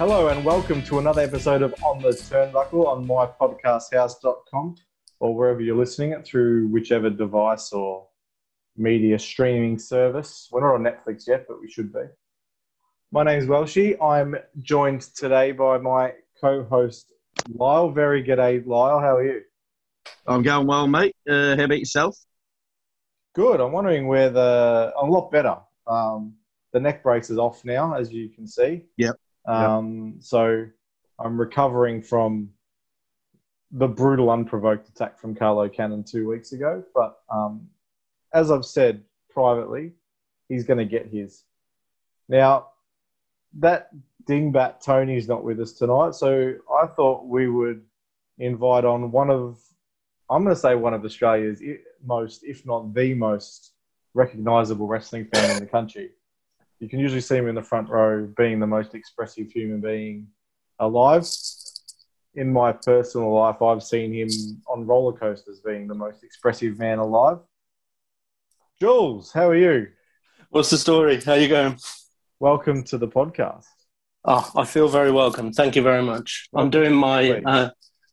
Hello and welcome to another episode of On the Turnbuckle on mypodcasthouse.com or wherever you're listening it through whichever device or media streaming service. We're not on Netflix yet, but we should be. My name's Welshie. I'm joined today by my co-host Lyle. Very good day, Lyle. How are you? I'm going well, mate. Uh, how about yourself? Good. I'm wondering where the I'm a lot better. Um, the neck brace is off now, as you can see. Yep. Um, So I'm recovering from the brutal, unprovoked attack from Carlo Cannon two weeks ago. But um, as I've said privately, he's going to get his. Now, that dingbat Tony's not with us tonight, so I thought we would invite on one of, I'm going to say one of Australia's most, if not the most, recognisable wrestling fan in the country you can usually see him in the front row being the most expressive human being alive. In my personal life, I've seen him on roller coasters being the most expressive man alive. Jules, how are you? What's the story? How you going? Welcome to the podcast. Oh, I feel very welcome. Thank you very much. I'm doing my uh,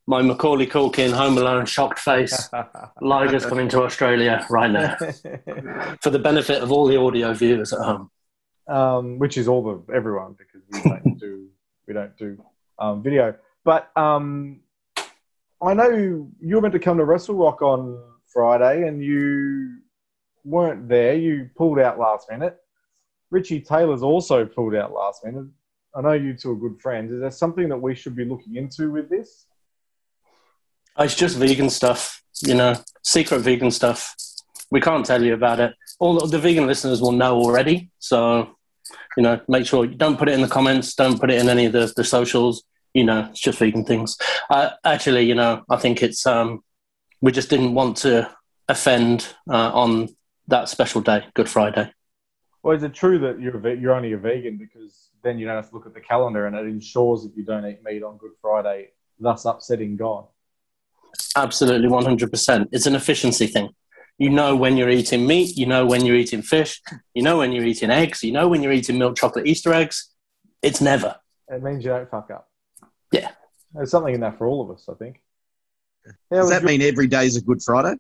my Macaulay Culkin Home Alone shocked face. Liger's coming to Australia right now for the benefit of all the audio viewers at home. um, which is all the everyone because we don't do we don't do um, video. But um, I know you were meant to come to Wrestle Rock on Friday, and you weren't there. You pulled out last minute. Richie Taylor's also pulled out last minute. I know you two are good friends. Is there something that we should be looking into with this? It's just vegan stuff, you know, secret vegan stuff. We can't tell you about it. All the vegan listeners will know already. So, you know, make sure you don't put it in the comments. Don't put it in any of the, the socials. You know, it's just vegan things. Uh, actually, you know, I think it's um, we just didn't want to offend uh, on that special day, Good Friday. Well, is it true that you're you're only a vegan because then you don't have to look at the calendar and it ensures that you don't eat meat on Good Friday, thus upsetting God? Absolutely, one hundred percent. It's an efficiency thing. You know when you're eating meat. You know when you're eating fish. You know when you're eating eggs. You know when you're eating milk chocolate Easter eggs. It's never. It means you don't fuck up. Yeah. There's something in that for all of us, I think. How Does that your- mean every day is a Good Friday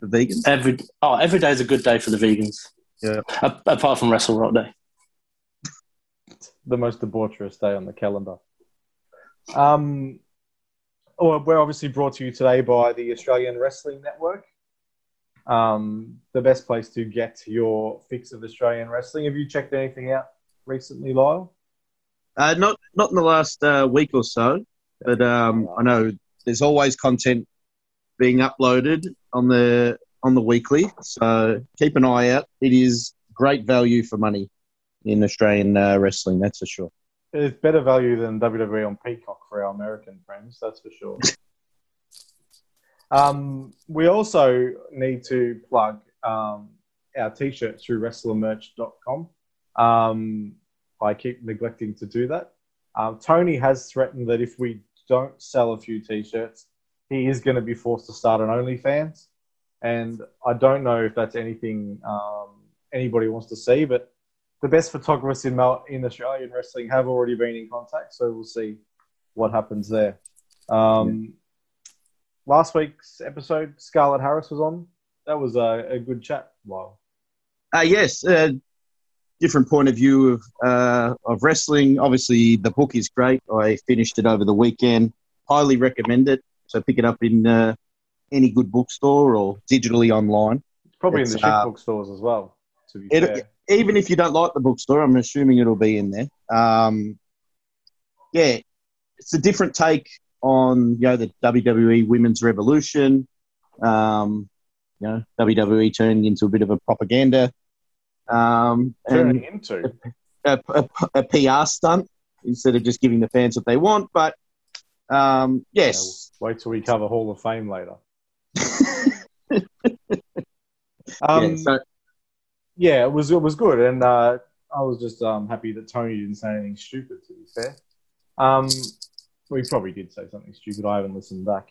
for vegans? Every oh, every day is a good day for the vegans. Yeah. A- apart from Wrestle Rock Day. the most debaucherous day on the calendar? Um, well, we're obviously brought to you today by the Australian Wrestling Network. Um, the best place to get your fix of Australian wrestling. Have you checked anything out recently, Lyle? Uh, not not in the last uh, week or so, but um, I know there's always content being uploaded on the on the weekly. So keep an eye out. It is great value for money in Australian uh, wrestling. That's for sure. It's better value than WWE on Peacock for our American friends, that's for sure. um, we also need to plug um, our t-shirts through wrestlermerch.com. Um, I keep neglecting to do that. Um, Tony has threatened that if we don't sell a few t-shirts, he is going to be forced to start an OnlyFans. And I don't know if that's anything um, anybody wants to see, but the best photographers in, Mal- in Australian wrestling have already been in contact, so we'll see what happens there. Um, Last week's episode, Scarlett Harris was on. That was a, a good chat. Wow. Uh, yes, uh, different point of view of uh, of wrestling. Obviously, the book is great. I finished it over the weekend. Highly recommend it. So pick it up in uh, any good bookstore or digitally online. It's probably It's, in the ship uh, bookstores as well. To be It- fair, Even if you don't like the bookstore, I'm assuming it'll be in there. Um, yeah, it's a different take on you know the WWE Women's Revolution. Um, you know, WWE turning into a bit of a propaganda um, turning and into a, a, a PR stunt instead of just giving the fans what they want. But um, yes, wait till we cover Hall of Fame later. Um, yeah, so yeah, it was it was good, and uh, I was just um, happy that Tony didn't say anything stupid. To be fair, um, we probably did say something stupid. I haven't listened back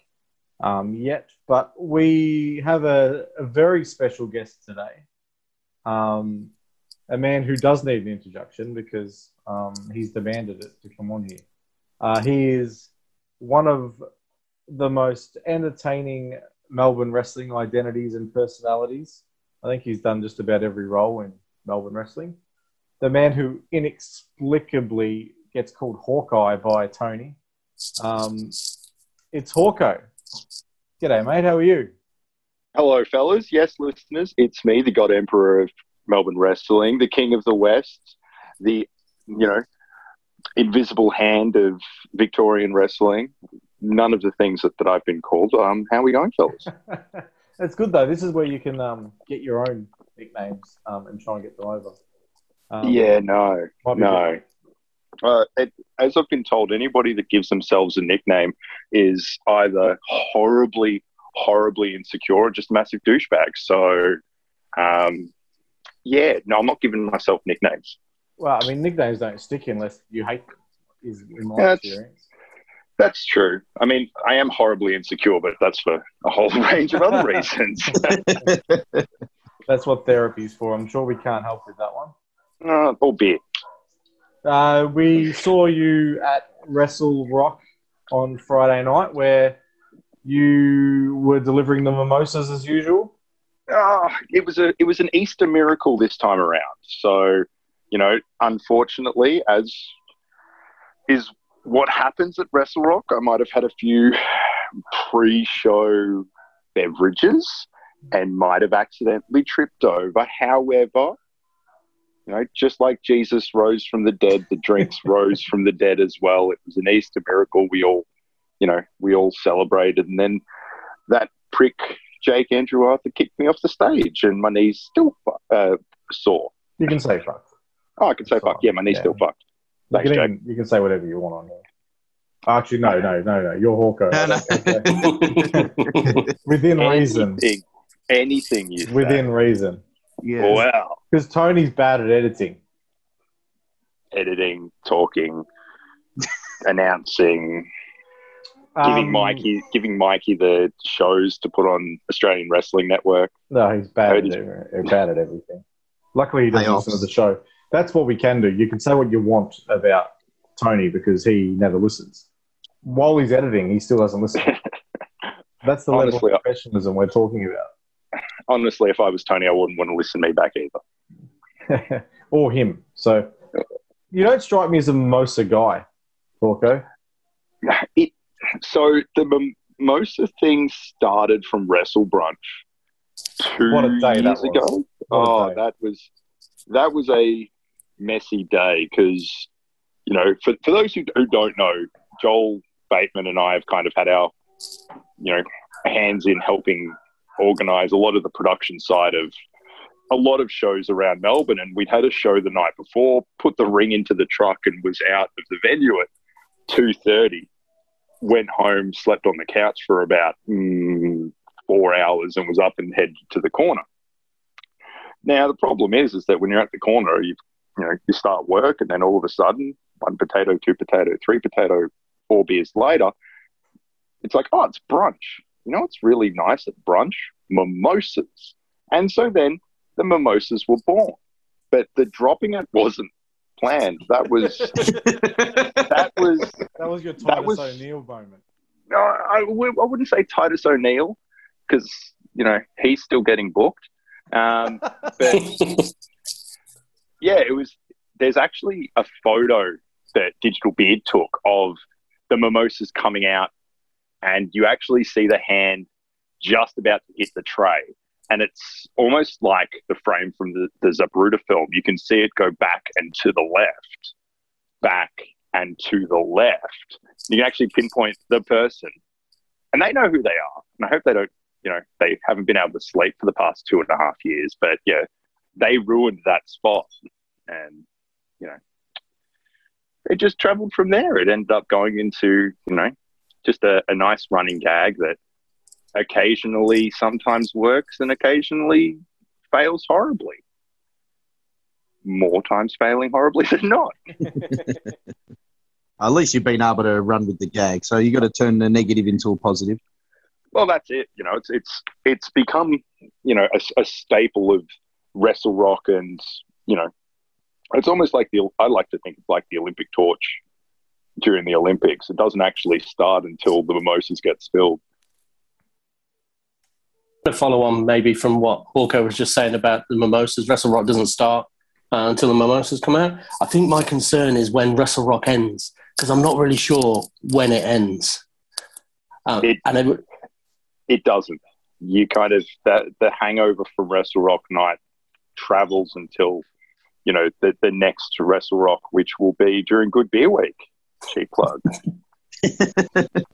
um, yet, but we have a, a very special guest today, um, a man who does need an introduction because um, he's demanded it to come on here. Uh, he is one of the most entertaining Melbourne wrestling identities and personalities. I think he's done just about every role in Melbourne wrestling. The man who inexplicably gets called Hawkeye by Tony. Um, it's Hawko. G'day, mate. How are you? Hello, fellas. Yes, listeners, it's me, the God Emperor of Melbourne Wrestling, the King of the West, the you know invisible hand of Victorian wrestling. None of the things that, that I've been called. Um, how are we going, fellas? That's good though. This is where you can um, get your own nicknames um, and try and get them over. Um, yeah, no, no. Uh, it, as I've been told, anybody that gives themselves a nickname is either horribly, horribly insecure just massive douchebag. So, um, yeah, no, I'm not giving myself nicknames. Well, I mean, nicknames don't stick unless you hate them. Is in my That's- experience. That's true. I mean, I am horribly insecure, but that's for a whole range of other reasons. That's what therapy's for. I'm sure we can't help with that one. uh, albeit. Uh, we saw you at Wrestle Rock on Friday night, where you were delivering the mimosas as usual. Ah, it was a it was an Easter miracle this time around. So, you know, unfortunately, as is what happens at Wrestle Rock, I might have had a few pre-show beverages and might have accidentally tripped over. However, you know, just like Jesus rose from the dead, the drinks rose from the dead as well. It was an Easter miracle. We all, you know, we all celebrated, and then that prick Jake Andrew Arthur kicked me off the stage, and my knees still fu- uh, sore. You can say fuck. Oh, I can say fuck. Yeah, my knees Yeah. still fucked. You Thanks, can, Jake. even, you can say whatever you want on here. Actually, no, no, no, no. You're Hawko. No, no. Within reason. Anything, anything you say. Within reason. yeah. Wow. Because Tony's bad at editing. Editing, talking, announcing, giving Um, Mikey giving Mikey the shows to put on Australian Wrestling Network. No, he's bad How at, did every- bad at everything. Luckily, he doesn't Playoffs. listen to the show. That's what we can do. You can say what you want about Tony because he never listens. While he's editing, he still doesn't listen. That's the level of professionalism we're talking about. Honestly, if I was Tony, I wouldn't want to listen to me back either. or him. So you don't strike me as a mimosa guy, Hawko. It, so the mimosa thing started from Wrestle Brunch two What a day years ago. Oh, day. that was that was a messy day because you know for, for those who, who don't know, Joel Bateman and I have kind of had our you know hands in helping organise a lot of the production side of a lot of shows around Melbourne, and we'd had a show the night before, put the ring into the truck, and was out of the venue at two thirty. Went home, slept on the couch for about mm, four hours, and was up and headed to the corner. Now the problem is, is that when you're at the corner, you you know you start work, and then all of a sudden, one potato, two potato, three potato, four beers later, it's like, oh, it's brunch. You know, it's really nice at brunch, mimosas, and so then the mimosas were born, but the dropping it wasn't planned. That was that was That was your Titus That O'Neill moment. no, I, w- I wouldn't say Titus O'Neill because you know he's still getting booked. Um, but yeah, it was. There's actually a photo that Digital Beard took of the mimosas coming out, and you actually see the hand just about to hit the tray. And it's almost like the frame from the, the film. You can see it go back and to the left, back and to the left. You can actually pinpoint the person, and they know who they are. And I hope they don't, you know, they haven't been able to sleep for the past two and a half years. But yeah, they ruined that spot, and you know, it just travelled from there. It ended up going into, you know, just a, a nice running gag that occasionally sometimes works and occasionally fails horribly. More times failing horribly than not. At least you've been able to run with the gag, so you've got to turn the negative into a positive. Well, that's it. You know, it's it's it's become you know a, a staple of wrestle rock, and you know, it's almost like the I like to think it's like the Olympic torch during the Olympics. It doesn't actually start until the mimosas get spilled. To follow on maybe from what Hawko was just saying about the mimosas, Wrestle Rock doesn't start uh, until the mimosas come out. I think my concern is when Wrestle Rock ends because I'm not really sure when it ends. Um, it, and it, it doesn't. You kind of that the hangover from Wrestle Rock night travels until you know the the next Wrestle Rock, which will be during Good Beer Week. Cheap plug.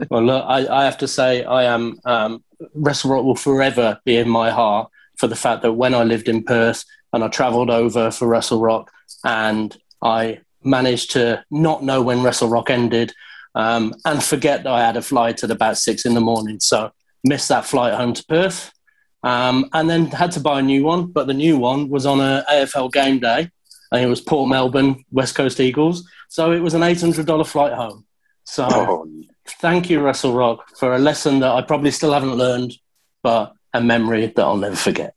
well, look, I, I, have to say, I am um, Wrestle Rock will forever be in my heart for the fact that when I lived in Perth and I travelled over for Wrestle Rock, and I managed to not know when Wrestle Rock ended um, and forget that I had a flight at about six in the morning. So missed that flight home to Perth. Um, and then had to buy a new one, but the new one was on a AFL game day, and it was Port Melbourne West Coast Eagles. So it was an eight hundred dollar flight home. So oh. thank you, Wrestle Rock, for a lesson that I probably still haven't learned, but a memory that I'll never forget.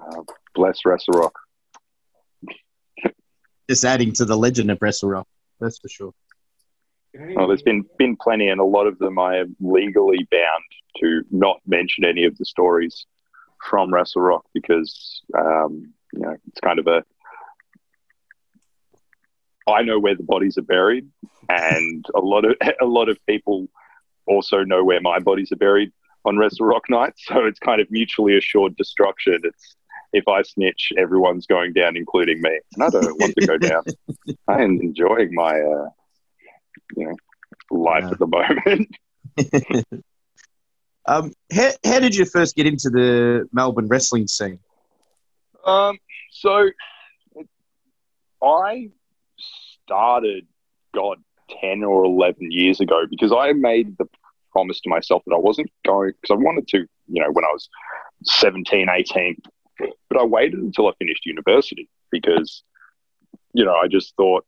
Uh, bless Wrestle Rock just adding to the legend of Wrestle Rock. That's for sure. Well, there's been been plenty, and a lot of them I am legally bound to not mention any of the stories from Wrestle Rock because um, you know it's kind of a I know where the bodies are buried, and a lot of a lot of people also know where my bodies are buried on Wrestle Rock night. So it's kind of mutually assured destruction. It's if I snitch, everyone's going down, including me. And I don't want to go down. I am enjoying my, uh, you know, life yeah. at the moment. um, how, how did you first get into the Melbourne wrestling scene? Um, so I started, God, 10 or 11 years ago because I made the promise to myself that I wasn't going, because I wanted to, you know, when I was 17, 18, but I waited until I finished university because, you know, I just thought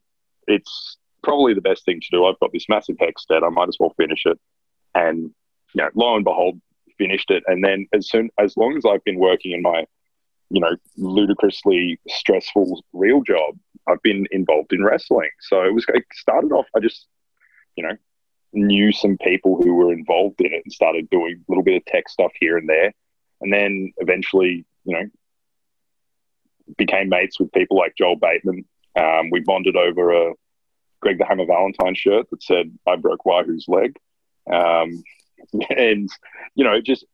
it's probably the best thing to do. I've got this massive HECS debt. I might as well finish it. And, you know, lo and behold, finished it. And then as soon, as long as I've been working in my, you know, ludicrously stressful real job, I've been involved in wrestling. So it was, it started off, I just, you know, knew some people who were involved in it and started doing a little bit of tech stuff here and there. And then eventually, you know, became mates with people like Joel Bateman. Um, we bonded over a Greg the Hammer Valentine shirt that said "I broke Wahoo's leg," um, and you know, just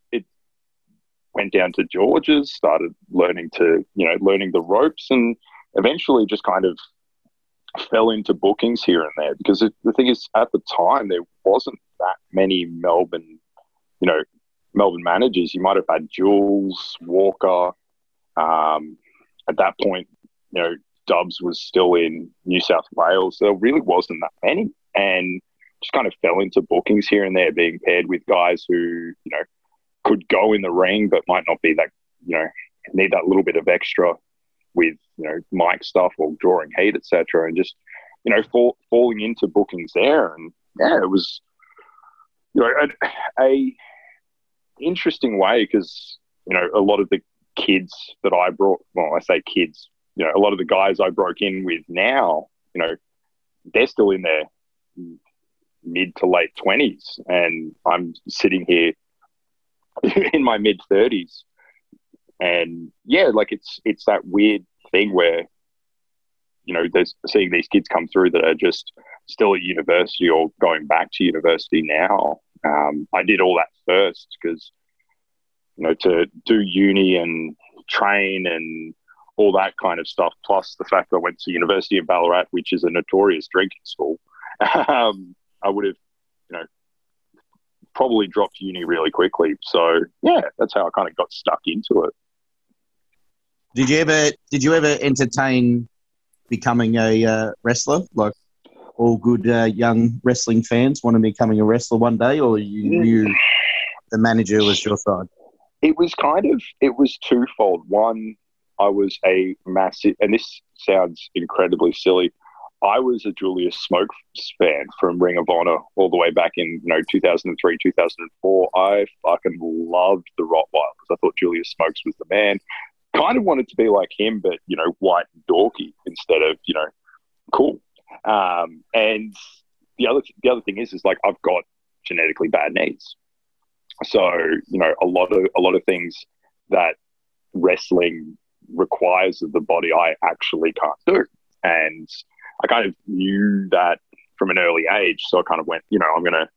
went down to George's, started learning to you know learning the ropes, and eventually just kind of fell into bookings here and there because it, the thing is at the time there wasn't that many Melbourne, you know, Melbourne managers. You might have had Jules Walker. Um, at that point, you know, Dubs was still in New South Wales. There really wasn't that many, and just kind of fell into bookings here and there, being paired with guys who you know could go in the ring, but might not be that you know need that little bit of extra with you know mic stuff or drawing heat, etc. And just you know fall, falling into bookings there, and yeah, it was you know a, a interesting way because you know a lot of the kids that I brought, well, I say kids, you know, a lot of the guys I broke in with now, you know, they're still in their mid to late 20s. And I'm sitting here in my mid 30s. And yeah, like it's, it's that weird thing where, you know, there's seeing these kids come through that are just still at university or going back to university now. Um, I did all that first because you know, to do uni and train and all that kind of stuff, plus the fact that I went to University of Ballarat, which is a notorious drinking school, um, I would have, you know, probably dropped uni really quickly. So yeah, that's how I kind of got stuck into it. Did you ever did you ever entertain becoming a uh, wrestler? Like all good uh, young wrestling fans want to becoming a wrestler one day, or you knew the manager was your side? It was kind of it was twofold. One, I was a massive, and this sounds incredibly silly. I was a Julius Smokes fan from Ring of Honor all the way back in you know 2003, 2004. I fucking loved the Rottweilers. I thought Julius Smokes was the man. Kind of wanted to be like him, but you know, white and dorky instead of you know, cool. Um, and the other the other thing is, is like I've got genetically bad knees, so you know, a lot of a lot of things that wrestling requires of the body, I actually can't do, and I kind of knew that from an early age. So I kind of went, you know, I'm gonna,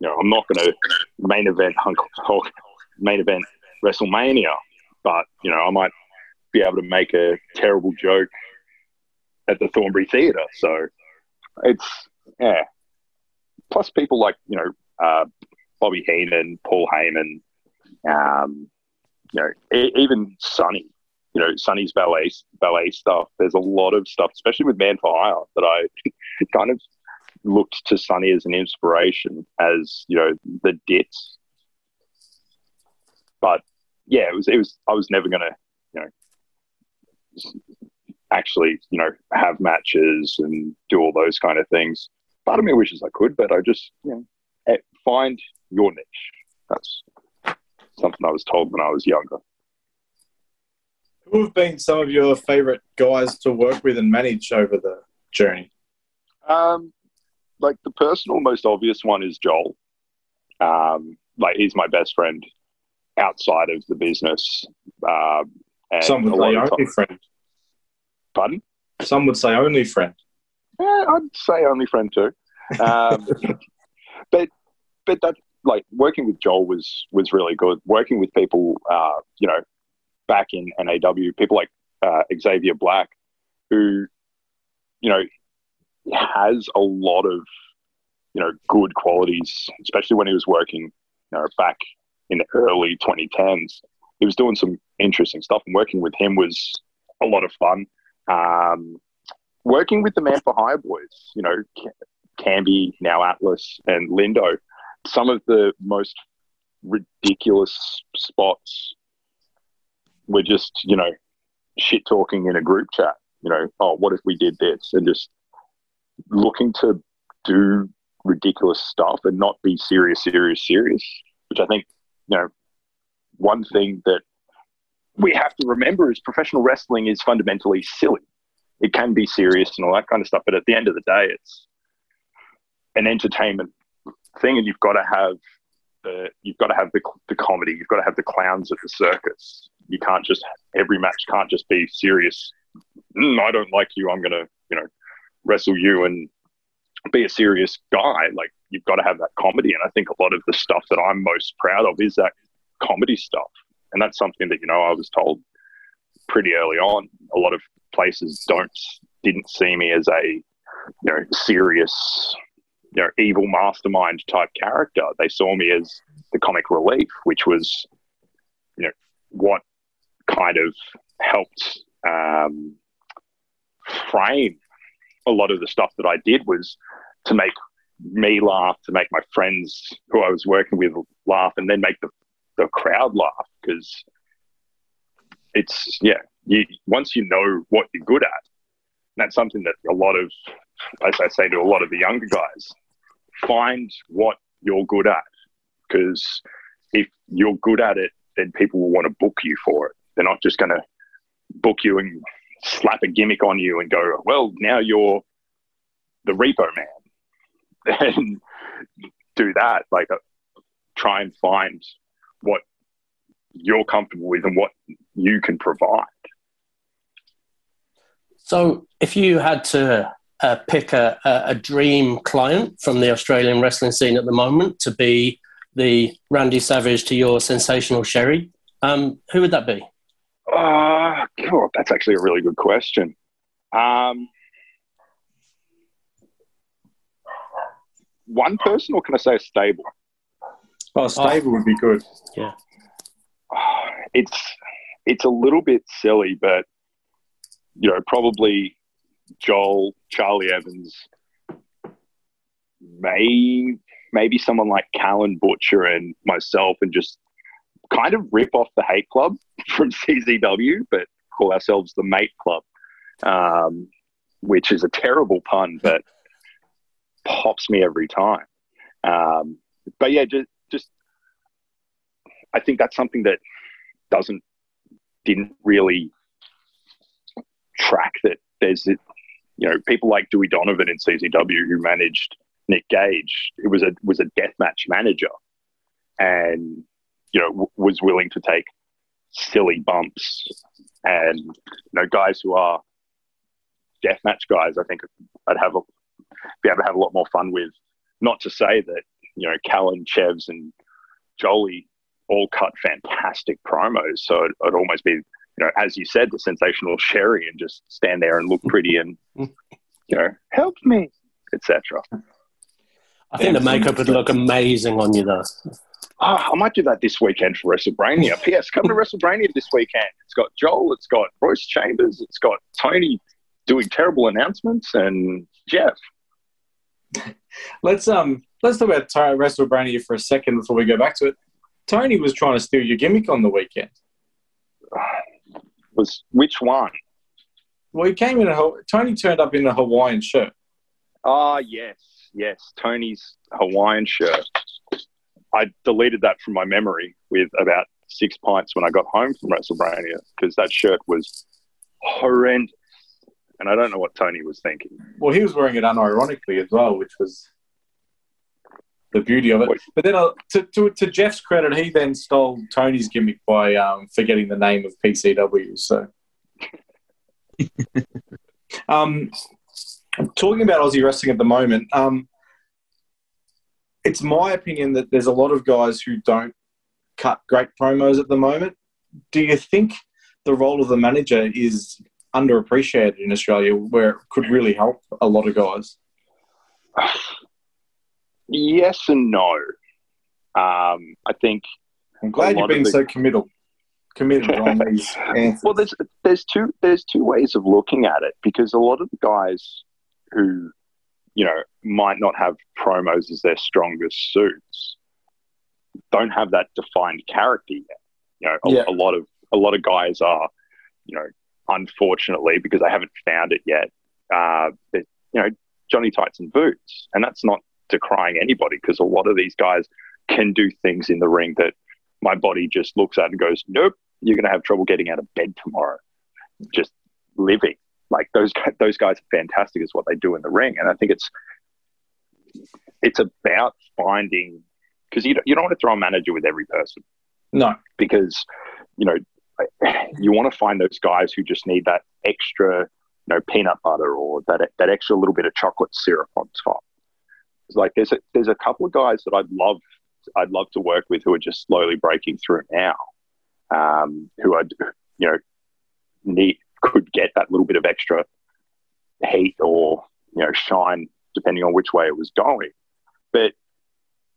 you know, I'm not gonna main event Hulk, Hulk main event WrestleMania, but you know, I might be able to make a terrible joke at the Thornbury Theatre. So it's yeah. Plus, people like you know uh, Bobby Heenan, Paul Heyman, um, you know, e- even Sonny you know, Sonny's ballet ballet stuff. There's a lot of stuff, especially with Man for Hire, that I kind of looked to Sonny as an inspiration, as you know, the dits. But yeah, it was it was I was never gonna, you know, actually, you know, have matches and do all those kind of things. Part of me wishes I could, but I just, you know, eh, find your niche. That's something I was told when I was younger. Who have been some of your favourite guys to work with and manage over the journey? Um, like the personal, most obvious one is Joel. Um, like he's my best friend outside of the business. Um, and Some would say only friend. Pardon? Some would say only friend. Yeah, I'd say only friend too. Um, but but that like working with Joel was was really good. Working with people, uh, you know, back in NAW, people like uh, Xavier Black, who you know has a lot of you know good qualities, especially when he was working, you know, back in the early 2010s. He was doing some interesting stuff, and working with him was a lot of fun. Um, working with the Man for Hire boys, you know, Camby, now Atlas, and Lindo, some of the most ridiculous spots were just, you know, shit talking in a group chat. You know, oh, what if we did this? And just looking to do ridiculous stuff and not be serious, serious, serious, which I think, you know, one thing that we have to remember is professional wrestling is fundamentally silly. It can be serious and all that kind of stuff, but at the end of the day, it's an entertainment thing, and you've got to have the you've got to have the, the comedy. You've got to have the clowns at the circus. You can't just every match can't just be serious. Mm, I don't like you. I'm gonna you know wrestle you and be a serious guy. Like you've got to have that comedy, and I think a lot of the stuff that I'm most proud of is that comedy stuff, and that's something that you know I was told pretty early on. A lot of places don't didn't see me as a you know serious you know evil mastermind type character. They saw me as the comic relief, which was you know what kind of helped um, frame a lot of the stuff that I did was to make me laugh, to make my friends who I was working with laugh, and then make the, the crowd laugh because it's yeah. You once you know what you're good at, that's something that a lot of, as I say to a lot of the younger guys, find what you're good at because if you're good at it, then people will want to book you for it. They're not just going to book you and slap a gimmick on you and go, well, now you're the repo man and do that. Like, uh, try and find what you're comfortable with and what you can provide. So, if you had to uh, pick a, a, dream client from the Australian wrestling scene at the moment to be the Randy Savage to your sensational Sherri, Um, who would that be? Uh, God, that's actually a really good question. Um, one person, or can I say a stable? Oh, stable would be good. Yeah. It's it's a little bit silly, but you know, probably Joel, Charlie Evans, may maybe someone like Callan Butcher and myself, and just kind of rip off the hate club from CZW, but call ourselves the mate club, um, which is a terrible pun, but pops me every time. Um, but yeah, just, just I think that's something that doesn't didn't really track that there's you know people like Dewey Donovan in CZW who managed Nick Gage. It was a was a deathmatch manager, and you know w- was willing to take silly bumps and you know guys who are deathmatch guys. I think I'd have a, be able to have a lot more fun with. Not to say that you know Callan, Chevs, and Jolie all cut fantastic promos. So it'd, it'd almost be, you know, as you said, the sensational Sherri and just stand there and look pretty and, you know, help me, etc. I think the makeup would look amazing on you, though. Oh, I might do that this weekend for WrestleBrania. P.S. Come to WrestleBrania this weekend. It's got Joel, it's got Royce Chambers, it's got Tony doing terrible announcements, and Jeff. Let's um let's talk about Ty- WrestleBrania for a second before we go back to it. Tony was trying to steal your gimmick on the weekend. Was which one? Well, he came in a Tony turned up in a Hawaiian shirt. Ah, yes, yes. Tony's Hawaiian shirt. I deleted that from my memory with about six pints when I got home from WrestleMania because that shirt was horrendous. And I don't know what Tony was thinking. Well, he was wearing it unironically as well, which was the beauty of it. But then, uh, to, to, to Jeff's credit, he then stole Tony's gimmick by um, forgetting the name of PCW. So, um, talking about Aussie wrestling at the moment, um, it's my opinion that there's a lot of guys who don't cut great promos at the moment. Do you think the role of the manager is underappreciated in Australia, where it could really help a lot of guys? Yes and no. Um, I think I'm glad you're of being the- so committal. Committed on these answers. Well, there's there's two there's two ways of looking at it because a lot of the guys who you know might not have promos as their strongest suits don't have that defined character yet. You know, a, Yeah. a lot of a lot of guys are, you know, unfortunately because they haven't found it yet. Uh, you know, Johnny Tights and Boots, and that's not decrying anybody because a lot of these guys can do things in the ring that my body just looks at and goes, nope, you're going to have trouble getting out of bed tomorrow. Just living. Like those those guys are fantastic is what they do in the ring, and I think it's it's about finding because you don't, you don't want to throw a manager with every person. No, because you know you want to find those guys who just need that extra you know peanut butter or that that extra little bit of chocolate syrup on top. It's like there's a there's a couple of guys that I'd love I'd love to work with who are just slowly breaking through now, um, who are you know need could get that little bit of extra heat or you know shine depending on which way it was going. But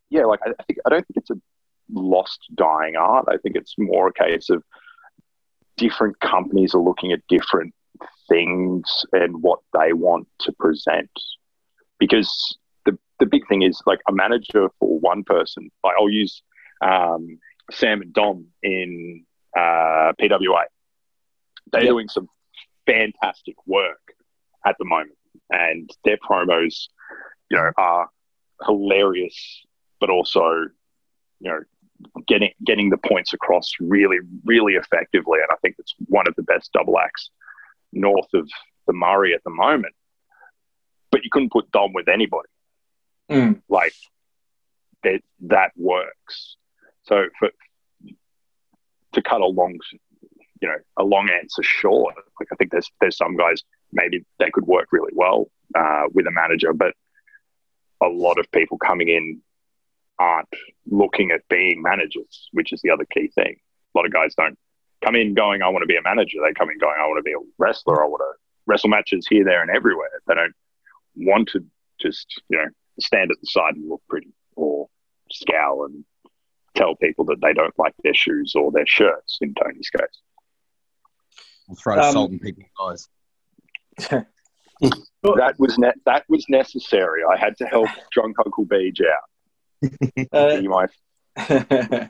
yeah, like I, I think I don't think it's a lost dying art. I think it's more a case of different companies are looking at different things and what they want to present. Because the, the big thing is like a manager for one person, like I'll use um, Sam and Dom in uh, PWA. They're Yep. doing some fantastic work at the moment, and their promos, you know, are hilarious, but also, you know, getting getting the points across really, really effectively. And I think it's one of the best double acts north of the Murray at the moment. But you couldn't put Dom with anybody. Mm. Like that that works. So for to cut a long you know, a long answer short, like I think there's there's some guys maybe they could work really well uh, with a manager, but a lot of people coming in aren't looking at being managers, which is the other key thing. A lot of guys don't come in going, I want to be a manager. They come in going, I want to be a wrestler. I want to wrestle matches here, there, and everywhere. They don't want to just, you know, stand at the side and look pretty or scowl and tell people that they don't like their shoes or their shirts, in Tony's case. We'll throw Um, salt in people's eyes. That was ne- that was necessary. I had to help drunk Uncle Beej out. Uh, my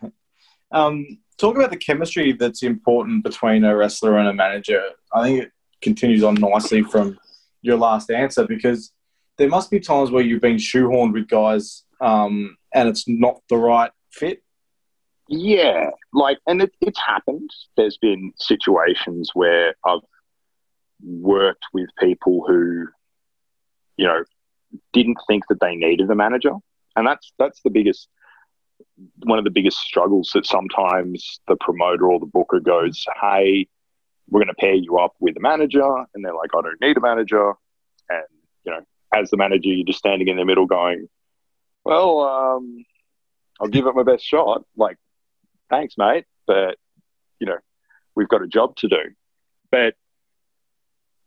um, talk about the chemistry that's important between a wrestler and a manager. I think it continues on nicely from your last answer because there must be times where you've been shoehorned with guys um, and it's not the right fit. Yeah, like, and it, it's happened. There's been situations where I've worked with people who, you know, didn't think that they needed a manager, and that's that's the biggest, one of the biggest struggles that sometimes the promoter or the booker goes, "Hey, we're going to pair you up with a manager," and they're like, "I don't need a manager," and you know, as the manager, you're just standing in the middle going, "Well, um, I'll give it my best shot." Like thanks, mate, but you know, we've got a job to do. But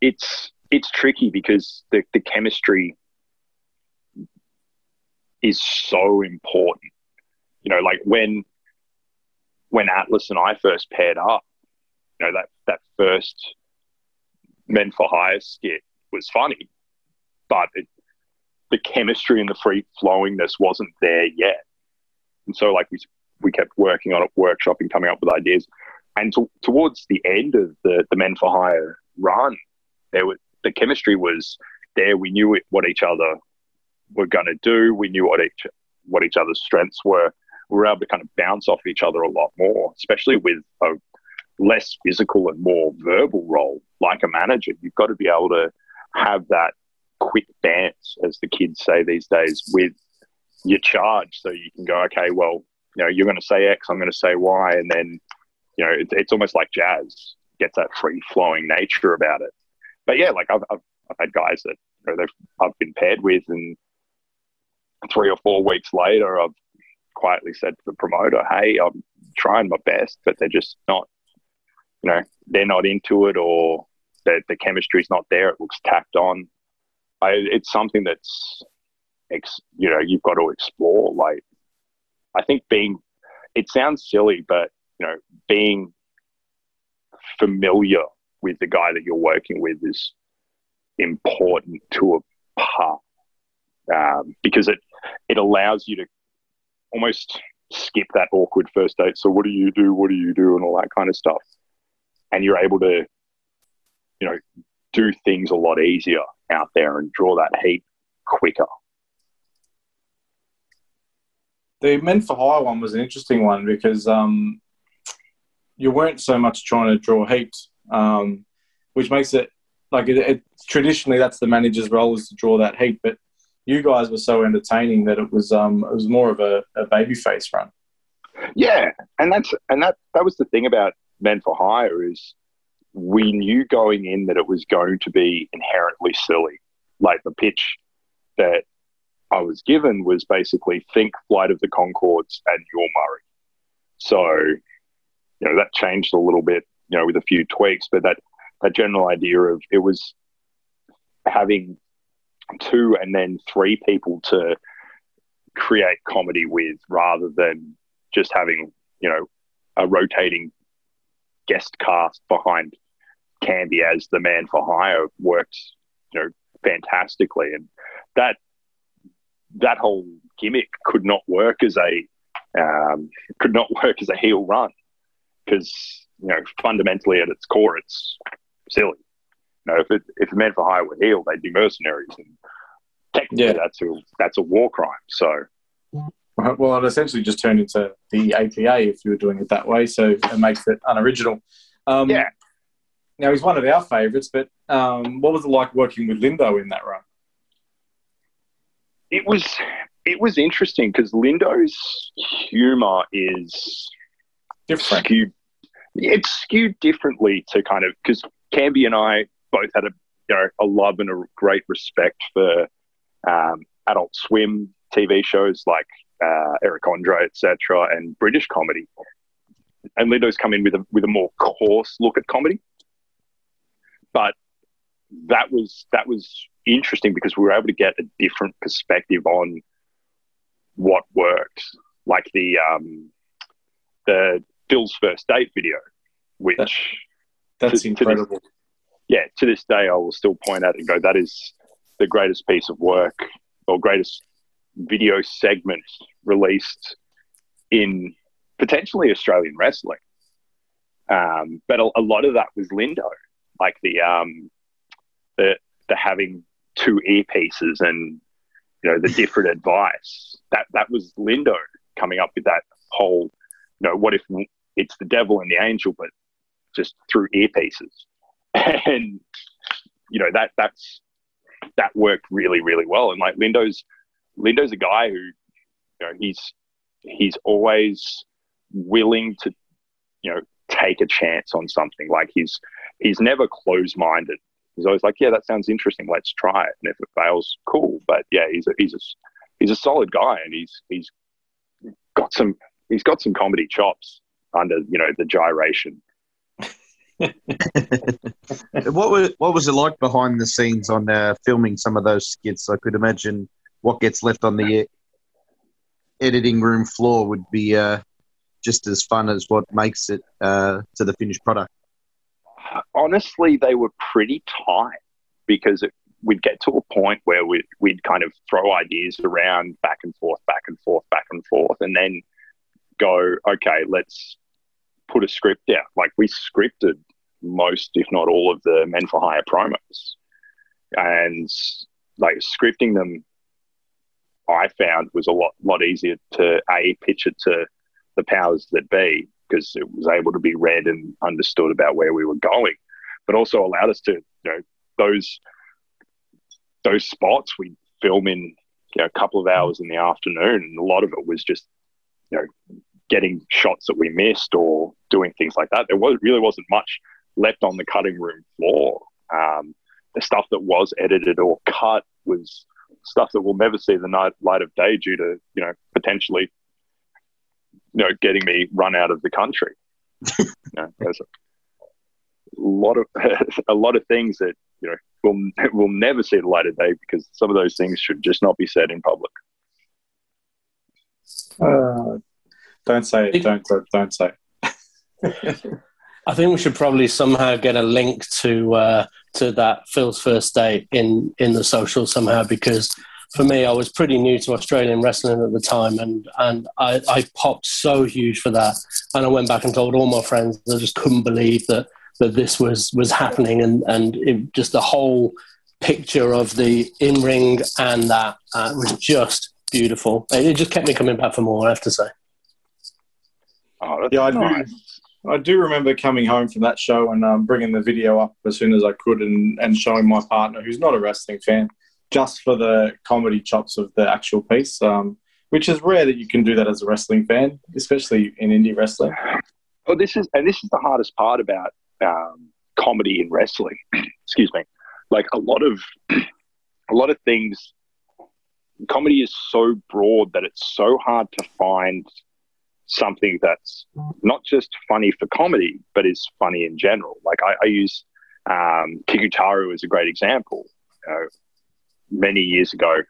it's it's tricky because the, the chemistry is so important. You know, like when when Atlas and I first paired up, you know, that that first Men for Hire skit was funny, but it, the chemistry and the free flowingness wasn't there yet. And so, like we we kept working on it, workshopping, coming up with ideas. And to, towards the end of the, the Men for Hire run, there was, the chemistry was there. We knew it, what each other were going to do. We knew what each what each other's strengths were. We were able to kind of bounce off each other a lot more, especially with a less physical and more verbal role like a manager. You've got to be able to have that quick dance, as the kids say these days, with your charge, so you can go, okay, well, you know, you're going to say X, I'm going to say Y, and then, you know, it's, it's almost like jazz gets that free flowing nature about it. But yeah, like I've, I've, I've had guys that you know, they've, I've been paired with, and three or four weeks later, I've quietly said to the promoter, "Hey, I'm trying my best, but they're just not, you know, they're not into it, or the the chemistry's not there. It looks tacked on. I, it's something that's, ex, you know, you've got to explore. Like, I think being, it sounds silly, but you know, being familiar with the guy that you're working with is important to a part um, because it it allows you to almost skip that awkward first date. So what do you do? What do you do? And all that kind of stuff. And you're able to, you know, do things a lot easier out there and draw that heat quicker. The Men for Hire one was an interesting one because um, you weren't so much trying to draw heat, um, which makes it like it, it, traditionally that's the manager's role is to draw that heat, but you guys were so entertaining that it was um, it was more of a, a baby face run. Yeah, and that's and that that was the thing about Men for Hire is we knew going in that it was going to be inherently silly. Like the pitch that I was given was basically think Flight of the Conchords and Your Murray. So, you know, that changed a little bit, you know, with a few tweaks, but that that general idea of it was having two and then three people to create comedy with rather than just having, you know, a rotating guest cast behind Candy as the man for hire works, you know, fantastically. And that that whole gimmick could not work as a um, could not work as a heel run because you know fundamentally at its core it's silly. You know, if it, if the man for hire were heel, they'd be mercenaries, and technically Yeah. that's a that's a war crime. So Well, it essentially just turned into the APA if you were doing it that way, so it makes it unoriginal. Um, Yeah. Now he's one of our favourites, but um, what was it like working with Lindo in that run? It was it was interesting because Lindo's humor is Different. skewed. It's skewed differently to kind of because Canby and I both had a you know a love and a great respect for um, Adult Swim TV shows like uh, Eric Andre, etc., and British comedy. and Lindo's come in with a with a more coarse look at comedy. But that was that was interesting because we were able to get a different perspective on what worked, like the um, the Dill's first date video, which That's To- to this- incredible. yeah, to this day, I will still point at it and go, that is the greatest piece of work or greatest video segment released in potentially Australian wrestling. Um, but a, a lot of that was Lindo, like the um, the the having two earpieces and you know the different advice. That that was Lindo coming up with that whole, you know, what if it's the devil and the angel, but just through earpieces. And you know that that's that worked really really well. And like lindo's lindo's a guy who you know he's he's always willing to you know take a chance on something. Like he's he's never closed minded he's always like yeah that sounds interesting let's try it and if it fails cool but yeah he's a he's a he's a solid guy and he's he's got some he's got some comedy chops under you know the gyration what was what was it like behind the scenes on uh, filming some of those skits? I could imagine what gets left on the editing room floor would be uh, just as fun as what makes it uh, to the finished product. Honestly, they were pretty tight because it, we'd get to a point where we'd, we'd kind of throw ideas around back and forth, back and forth, back and forth, and then go, okay, let's put a script out. Like we scripted most, if not all, of the Men for Hire promos. And like scripting them, I found was a lot, lot easier to A, pitch it to the powers that be because it was able to be read and understood about where we were going, but also allowed us to, you know, those those spots we film in you know, a couple of hours in the afternoon, and a lot of it was just, you know, getting shots that we missed or doing things like that. There was really wasn't much left on the cutting room floor. Um, the stuff that was edited or cut was stuff that will never see the night, light of day due to you know potentially you know getting me run out of the country. you know, there's a lot of a lot of things that you know will will never see the light of day because some of those things should just not be said in public. Uh, don't say it. Don't don't say. It. I think we should probably somehow get a link to uh, to that Phil's first date in in the social somehow because for me I was pretty new to Australian wrestling at the time and and I, I popped so huge for that and I went back and told all my friends I just couldn't believe that that this was was happening and and it, just the whole picture of the in ring and that uh, was just beautiful. It it just kept me coming back for more. I have to say. Oh, Yeah, I do. nice. I do remember coming home from that show and um, bringing the video up as soon as I could and, and showing my partner, who's not a wrestling fan, just for the comedy chops of the actual piece, um, which is rare that you can do that as a wrestling fan, especially in indie wrestling. Well, this is and this is the hardest part about um, comedy in wrestling. Excuse me. Like a lot of a lot of things, comedy is so broad that it's so hard to find something that's not just funny for comedy, but is funny in general. Like I, I use um, Kikutaro as a great example. You know, many years ago,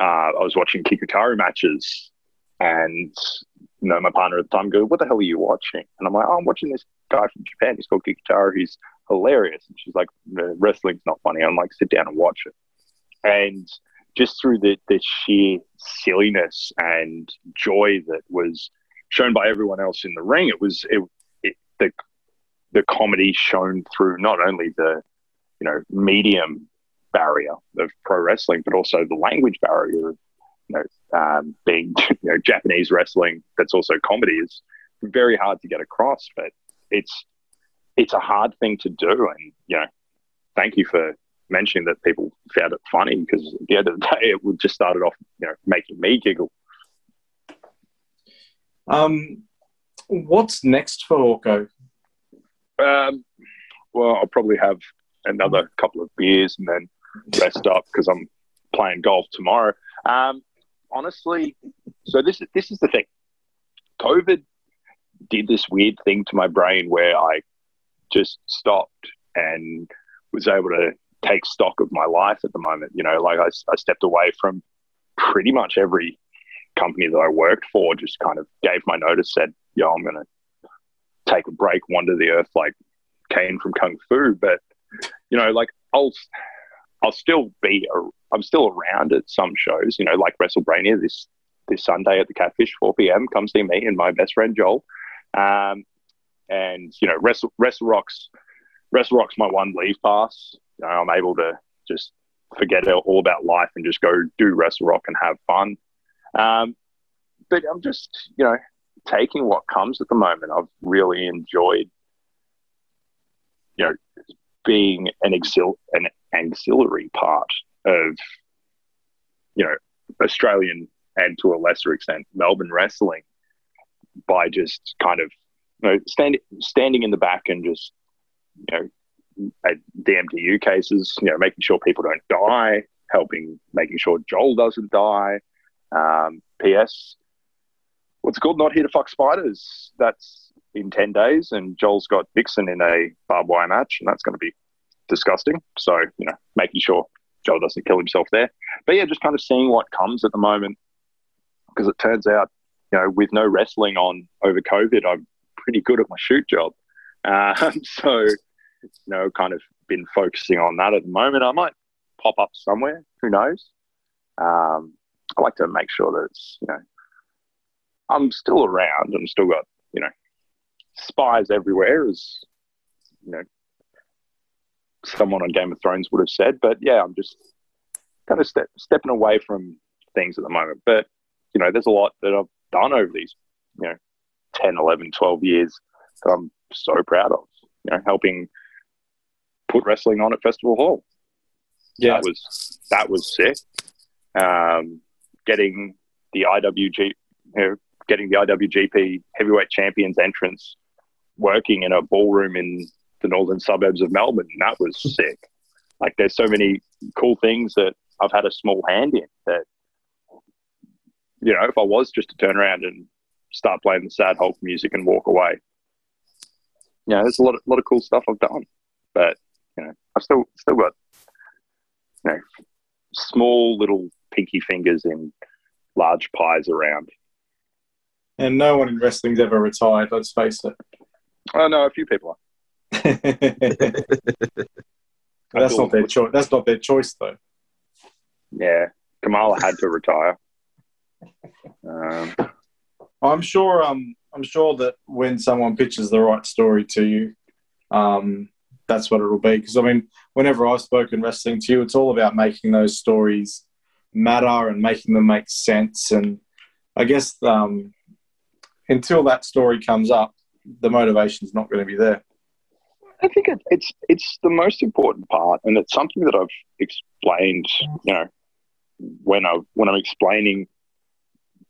uh, I was watching Kikutaro matches, and you know, my partner at the time go, "What the hell are you watching?" And I'm like, "Oh, I'm watching this guy from Japan. He's called Kikutaro. He's hilarious." And she's like, "Wrestling's not funny." I'm like, "Sit down and watch it." And just through the, the sheer silliness and joy that was shown by everyone else in the ring, it was it, it the the comedy shown through not only the you know medium barrier of pro wrestling, but also the language barrier of you know um, being you know Japanese wrestling. That's also comedy is very hard to get across, but it's it's a hard thing to do. And you know, thank you for mentioning that people found it funny because at the end of the day, it would just started off you know making me giggle. Um, what's next for Hawko? Um, well, I'll probably have another couple of beers and then rest up because I'm playing golf tomorrow. Um, honestly, so this is this is the thing. COVID did this weird thing to my brain where I just stopped and was able to take stock of my life at the moment. You know, like I, I stepped away from pretty much every company that I worked for, just kind of gave my notice, said, yo, I'm going to take a break, wander the earth like Caine from Kung Fu. But, you know, like I'll, I'll still be, a, I'm still around at some shows, you know, like WrestleBrania this, this Sunday at the Catfish, 4 p.m. Come see me and my best friend Joel. Um, and, you know, Wrestle, Wrestle Rocks, Wrestle Rock's my one leave pass. You know, I'm able to just forget all about life and just go do Wrestle Rock and have fun. Um, but I'm just, you know, taking what comes at the moment. I've really enjoyed, you know, being an, exil- an auxiliary part of, you know, Australian and to a lesser extent Melbourne wrestling by just kind of, you know, stand, standing in the back and just, you know, at DMTU cases, you know, making sure people don't die, helping, making sure Joel doesn't die. Um, PS, what's called? Not here to fuck spiders. That's in 10 days, and Joel's got Vixen in a barbed wire match, and that's going to be disgusting. So, you know, making sure Joel doesn't kill himself there. But yeah, just kind of seeing what comes at the moment, because it turns out, you know, with no wrestling on over COVID, I'm pretty good at my shoot job. Um, so, you know, kind of been focusing on that at the moment. I might pop up somewhere. Who knows? Um, I like to make sure that it's, you know, I'm still around and still got, you know, spies everywhere, as, you know, someone on Game of Thrones would have said. But yeah, I'm just kind of step, stepping away from things at the moment. But, you know, there's a lot that I've done over these, you know, 10, 11, 12 years that I'm so proud of, you know, helping put wrestling on at Festival Hall. Yeah. That was, that was sick. Um, getting the IWG, you know, getting the IWGP Heavyweight Champions entrance working in a ballroom in the northern suburbs of Melbourne. and That was hmm. sick. Like, there's so many cool things that I've had a small hand in that, you know, if I was just to turn around and start playing the sad Hulk music and walk away, you know, there's a lot of, lot of cool stuff I've done. But, you know, I've still, still got, you know, small little pinky fingers in large pies around. And no one in wrestling's ever retired, let's face it. Oh no, a few people are. that's not their choice. That's not their choice, though. Yeah, Kamala had to retire. Um, I'm sure. Um, I'm sure that when someone pitches the right story to you, um, that's what it'll be. Because I mean, whenever I've spoken wrestling to you, it's all about making those stories matter and making them make sense. And I guess um, until that story comes up, the motivation is not going to be there. I think it, it's it's the most important part, and it's something that I've explained. You know, when I when I'm explaining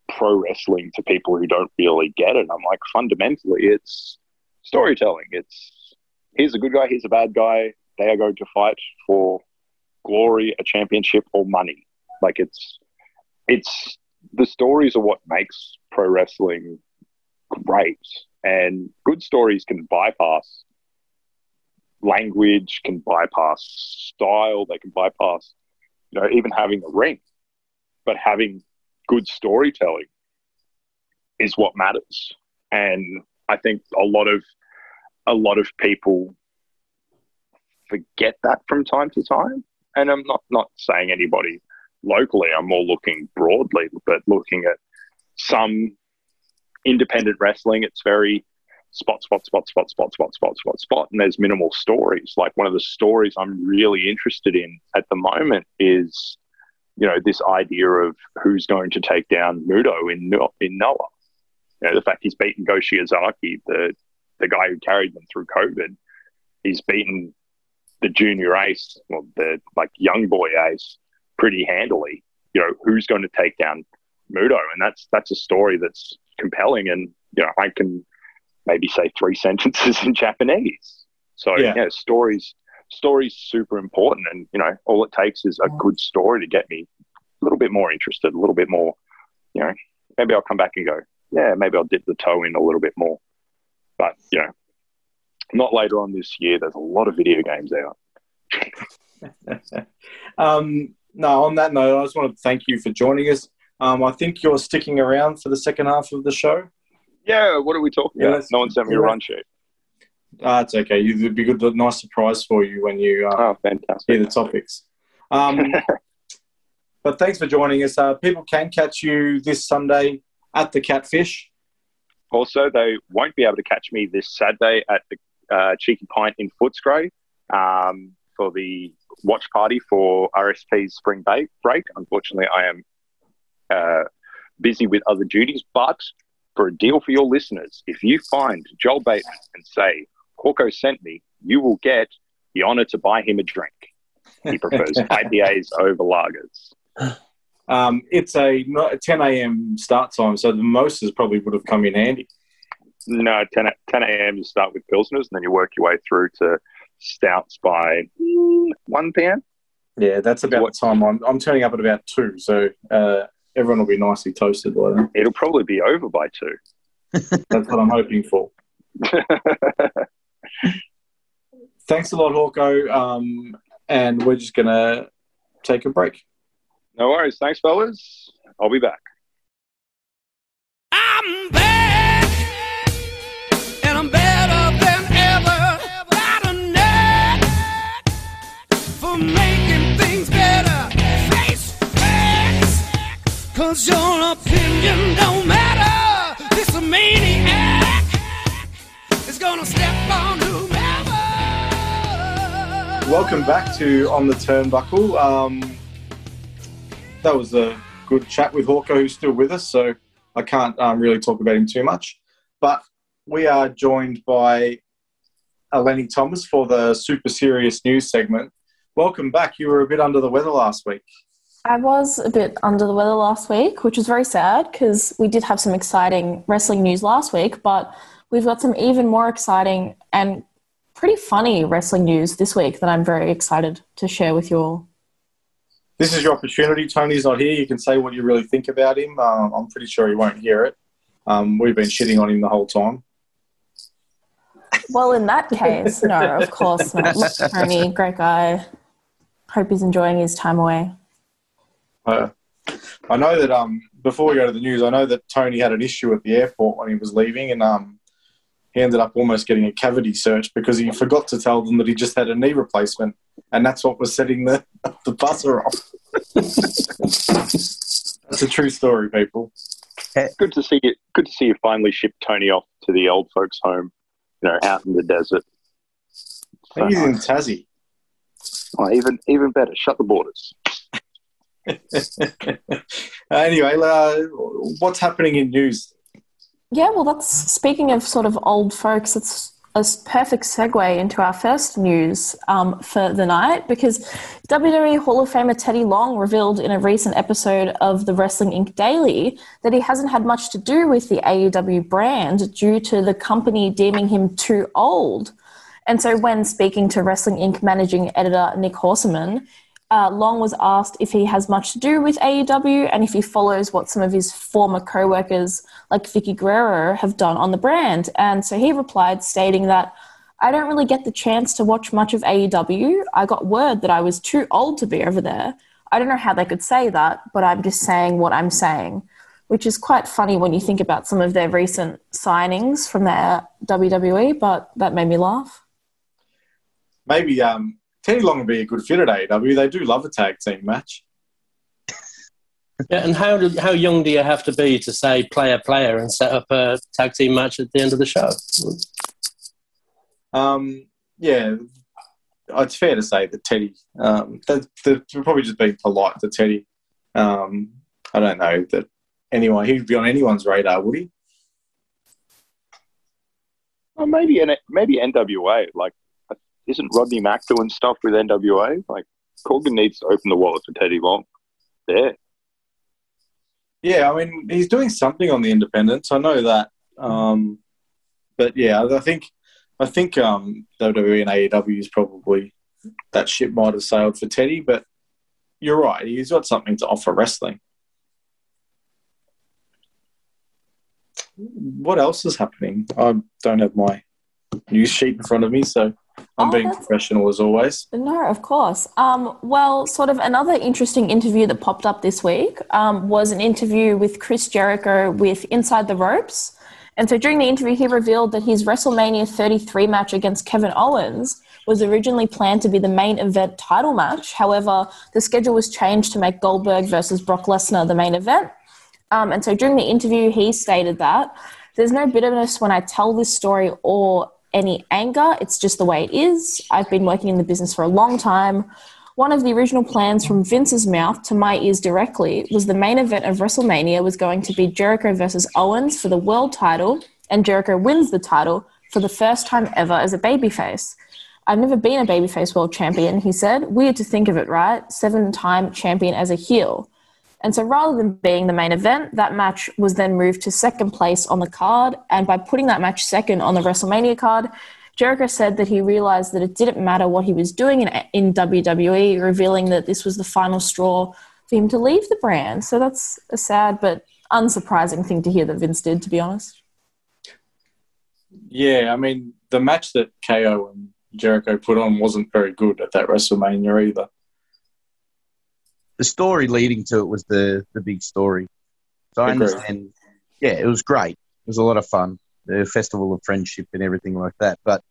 pro wrestling to people who don't really get it, I'm like, fundamentally, it's storytelling. It's here's a good guy, here's a bad guy. They are going to fight for glory, a championship, or money. Like it's it's the stories are what makes pro wrestling great, and good stories can bypass language, can bypass style, they can bypass you know even having a ring, but having good storytelling is what matters. And I think a lot of a lot of people forget that from time to time. And I'm not not saying anybody locally, I'm more looking broadly, but looking at some independent wrestling, it's very spot, spot, spot, spot, spot, spot, spot, spot, spot, and there's minimal stories. Like one of the stories I'm really interested in at the moment is, you know, this idea of who's going to take down Muto in in Noah. You know, the fact he's beaten Go Shiozaki, the the guy who carried them through COVID, he's beaten the junior ace, well, the like young boy ace, pretty handily. You know, who's going to take down Muto? And that's that's a story that's compelling. And you know, I can maybe say three sentences in Japanese. So yeah, yeah stories stories super important. And you know, all it takes is a good story to get me a little bit more interested, a little bit more. You know, maybe I'll come back and go, yeah, maybe I'll dip the toe in a little bit more. But you know, not later on this year. There's a lot of video games out. um, no, on that note, I just want to thank you for joining us. Um, I think you're sticking around for the second half of the show. Yeah, what are we talking Yeah, about? No one sent me a run sheet. Ah, it's okay. It'd be good, a nice surprise for you when you uh, Oh, fantastic. hear the topics. Um, but thanks for joining us. Uh, people can catch you this Sunday at the Catfish. Also, they won't be able to catch me this Saturday at the uh, Cheeky Pint in Footscray um, for the watch party for RSP's spring break. Unfortunately, I am uh, busy with other duties, but for a deal for your listeners, if you find Joel Bateman and say, Hawko sent me, you will get the honor to buy him a drink. He prefers IPAs over lagers. Um, it's a 10 a.m. start time, so the Moses probably would have come in handy. No, 10, 10 a.m. you start with Pilsners and then you work your way through to stouts by mm, 1 p.m. Yeah, that's about What- the time I'm, I'm turning up at about two, so uh, everyone will be nicely toasted by then. It'll probably be over by 2. That's what I'm hoping for. Thanks a lot, Hawko. Um, and we're just going to take a break. no worries. Thanks, fellas. I'll be back. I'm back, cause your opinion don't matter. This maniac is gonna step on whomever. Welcome back to On the Turnbuckle. Um, that was a good chat with Hawko, who's still with us, so I can't um, really talk about him too much. But we are joined by Eleni Thomas for the Super Serious News segment. Welcome back. You were a bit under the weather last week. I was a bit under the weather last week, which was very sad because we did have some exciting wrestling news last week, but we've got some even more exciting and pretty funny wrestling news this week that I'm very excited to share with you all. This is your opportunity. Tony's not here. You can say what you really think about him. Um, I'm pretty sure he won't hear it. Um, we've been shitting on him the whole time. Well, in that case, no, of course not. Tony, great guy. Hope he's enjoying his time away. Uh, I know that um, before we go to the news, I know that Tony had an issue at the airport when he was leaving, and um, he ended up almost getting a cavity search because he forgot to tell them that he just had a knee replacement, and that's what was setting the the buzzer off. that's a true story, people. Good to see you. Good to see you finally ship Tony off to the old folks' home. You know, out in the desert. So He's in. Tassie. Oh, even even better. Shut the borders. anyway, uh, what's happening in news? Yeah, well, that's speaking of sort of old folks. It's a perfect segue into our first news um, for the night because WWE Hall of Famer Teddy Long revealed in a recent episode of the Wrestling Inc. Daily that he hasn't had much to do with the AEW brand due to the company deeming him too old. And so, when speaking to Wrestling Inc. managing editor Nick Hausman, uh, Long was asked if he has much to do with AEW and if he follows what some of his former co workers, like Vickie Guerrero, have done on the brand. And so he replied, stating that I don't really get the chance to watch much of AEW. I got word that I was too old to be over there. I don't know how they could say that, but I'm just saying what I'm saying, which is quite funny when you think about some of their recent signings from their WWE, but that made me laugh. Maybe um, Teddy Long would be a good fit at AEW. They do love a tag team match. Yeah, and how do, how young do you have to be to say player player and set up a tag team match at the end of the show? Um, yeah, it's fair to say that Teddy. Um, that, that we're probably just being polite to Teddy. Um, I don't know that anyone he'd be on anyone's radar, would he? Well, maybe N- maybe NWA. Like, isn't Rodney Mack doing stuff with NWA? Like, Corgan needs to open the wallet for Teddy Long. There. Yeah, I mean he's doing something on the independents. I know that, um, but yeah, I think I think um, WWE and AEW is probably that ship might have sailed for Teddy. But you're right; he's got something to offer wrestling. what else is happening? I don't have my news sheet in front of me, so I'm Oh, being professional as always. No, of course. Um, well, sort of another interesting interview that popped up this week um, was an interview with Chris Jericho with Inside the Ropes. And so during the interview, he revealed that his WrestleMania 33 match against Kevin Owens was originally planned to be the main event title match. However, the schedule was changed to make Goldberg versus Brock Lesnar the main event. Um, and so during the interview, he stated that there's no bitterness when I tell this story or any anger. It's just the way it is. I've been working in the business for a long time. One of the original plans from Vince's mouth to my ears directly was the main event of WrestleMania was going to be Jericho versus Owens for the world title, and Jericho wins the title for the first time ever as a babyface. I've never been a babyface world champion, he said. Weird to think of it, right? Seven time champion as a heel. And so rather than being the main event, that match was then moved to second place on the card. And by putting that match second on the WrestleMania card, Jericho said that he realized that it didn't matter what he was doing in, in WWE, revealing that this was the final straw for him to leave the brand. So that's a sad but unsurprising thing to hear that Vince did, to be honest. Yeah, I mean, the match that KO and Jericho put on wasn't very good at that WrestleMania either. The story leading to it was the the big story. So I understand. Yeah, it was great. It was a lot of fun. The festival of friendship and everything like that. But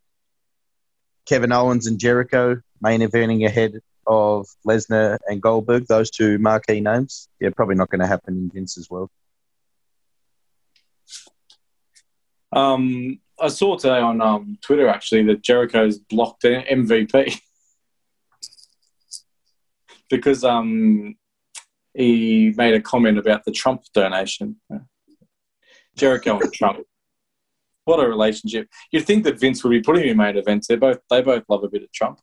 Kevin Owens and Jericho main eventing ahead of Lesnar and Goldberg, those two marquee names. Yeah, probably not going to happen in Vince's world. Um, I saw today on um, Twitter actually that Jericho's blocked MVP because um, he made a comment about the Trump donation. Jericho and Trump. What a relationship! You'd think that Vince would be putting him in main events. They both they both love a bit of Trump.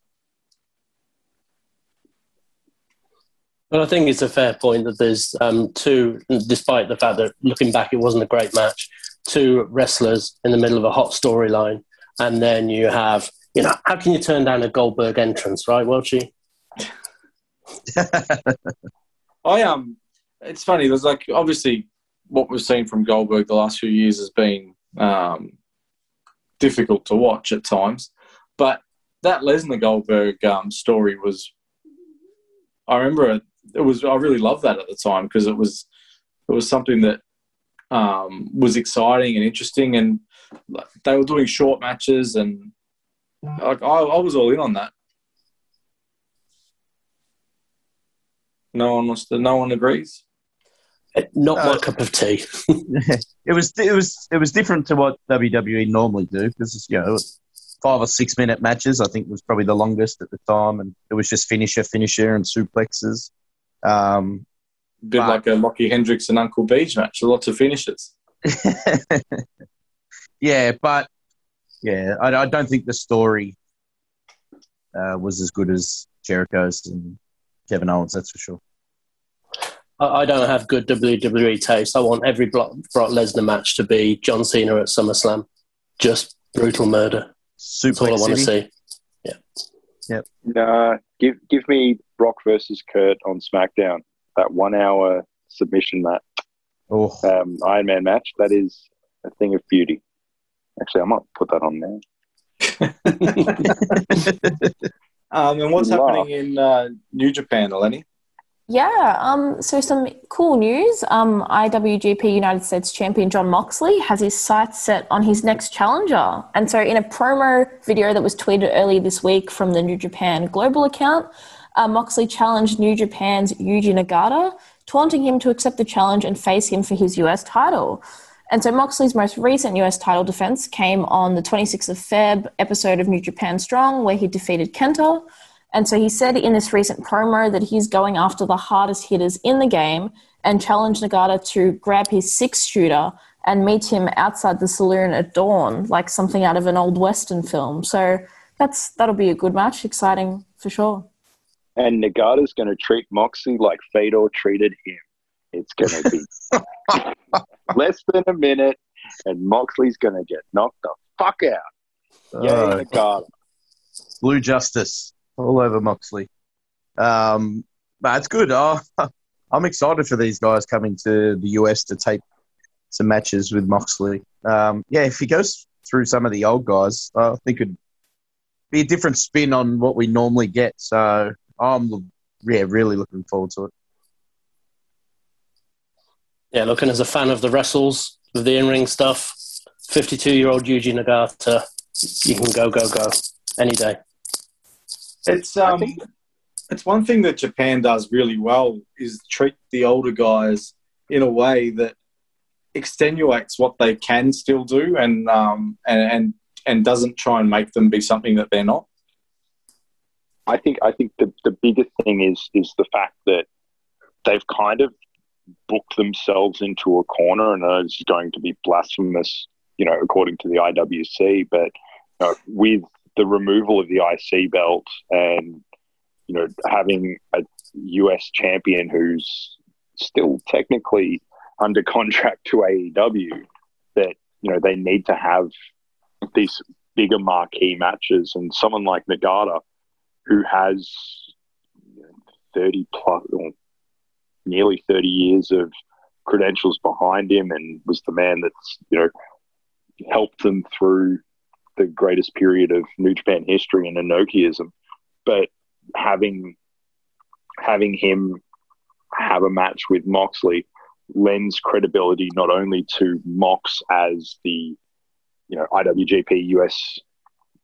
But I think it's a fair point that there's um, two, despite the fact that looking back it wasn't a great match, two wrestlers in the middle of a hot storyline, and then you have, you know, how can you turn down a Goldberg entrance, right, Welchie? I um, it's funny. There's like obviously what we've seen from Goldberg the last few years has been um, difficult to watch at times, but that Lesnar Goldberg um, story was. I remember it, it was. I really loved that at the time because it was it was something that um, was exciting and interesting, and they were doing short matches, and like I, I was all in on that. No one wants to. No one agrees. Not my Uh, cup of tea. it was it was it was different to what WWE normally do because you know five or six minute matches I think was probably the longest at the time, and it was just finisher, finisher, and suplexes. Um, bit But- like a Lockie Hendricks and Uncle Beach match. Lots of finishes. yeah, but yeah, I, I don't think the story uh, was as good as Jericho's and Kevin Owens. That's for sure. I, I don't have good WWE taste. I want every Brock, Brock Lesnar match to be John Cena at SummerSlam. Just brutal murder. That's all I Suplex want to City. see. Nah, give give me Brock versus Kurt on SmackDown. That one hour submission match, Oh, um, Iron Man match. That is a thing of beauty. Actually, I might put that on there. Um, and what's Wow. happening in uh, New Japan, Eleni? Yeah, um, so some cool news. Um, IWGP United States champion John Moxley has his sights set on his next challenger. And so, in a promo video that was tweeted earlier this week from the New Japan Global account, uh, Moxley challenged New Japan's Yuji Nagata, taunting him to accept the challenge and face him for his US title. And so Moxley's most recent US title defense came on the 26th of Feb episode of New Japan Strong, where he defeated Kenta. And so he said in this recent promo that he's going after the hardest hitters in the game and challenged Nagata to grab his six shooter and meet him outside the saloon at dawn, like something out of an old Western film. So that's that'll be a good match, exciting for sure. And Nagata's going to treat Moxley like Fedor treated him. It's going to be less than a minute, and Moxley's going to get knocked the fuck out. Yay, uh, Nagata. Blue Justice all over Moxley. Um, but it's good. Oh, I'm excited for these guys coming to the US to tape some matches with Moxley. Um, yeah, if he goes through some of the old guys, I think it'd be a different spin on what we normally get. So I'm yeah really looking forward to it. Yeah, looking as a fan of the wrestles, of the in ring stuff, 52 year old Yuji Nagata, you can go, go, go any day. It's um, it's one thing that Japan does really well is treat the older guys in a way that extenuates what they can still do and um and and, and doesn't try and make them be something that they're not. I think I think the, the biggest thing is is the fact that they've kind of booked themselves into a corner, and it's going to be blasphemous, you know, according to the IWC. But you know, with the removal of the IC belt and you know having a US champion who's still technically under contract to AEW, that you know they need to have these bigger marquee matches, and someone like Nagata who has 30 plus, nearly 30 years of credentials behind him and was the man that's, you know, helped them through the greatest period of New Japan history and Inokiism. But having having him have a match with Moxley lends credibility not only to Mox as the you know IWGP US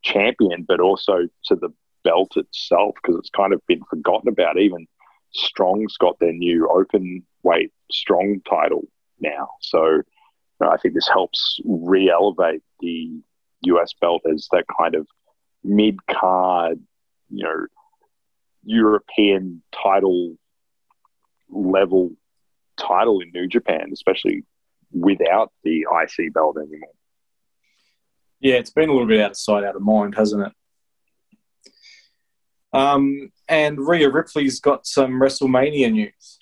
champion, but also to the belt itself because it's kind of been forgotten about. Even Strong's got their new open weight strong title now, so you know, I think this helps re-elevate the US belt as that kind of mid card, you know, European title level title in New Japan, especially without the IC belt anymore. Yeah, it's been a little bit out of sight, out of mind, hasn't it? Um, and Rhea Ripley's got some WrestleMania news.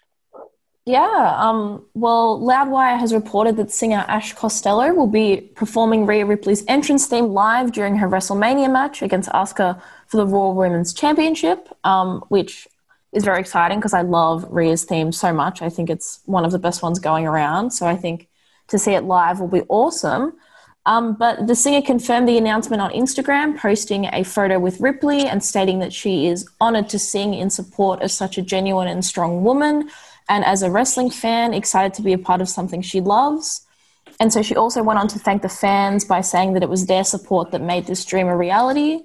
Yeah, um, well, Loudwire has reported that singer Ash Costello will be performing Rhea Ripley's entrance theme live during her WrestleMania match against Asuka for the Raw Women's Championship, um, which is very exciting because I love Rhea's theme so much. I think it's one of the best ones going around. So I think to see it live will be awesome. Um, but the singer confirmed the announcement on Instagram, posting a photo with Ripley and stating that she is honored to sing in support of such a genuine and strong woman. And as a wrestling fan, excited to be a part of something she loves. And so she also went on to thank the fans by saying that it was their support that made this dream a reality.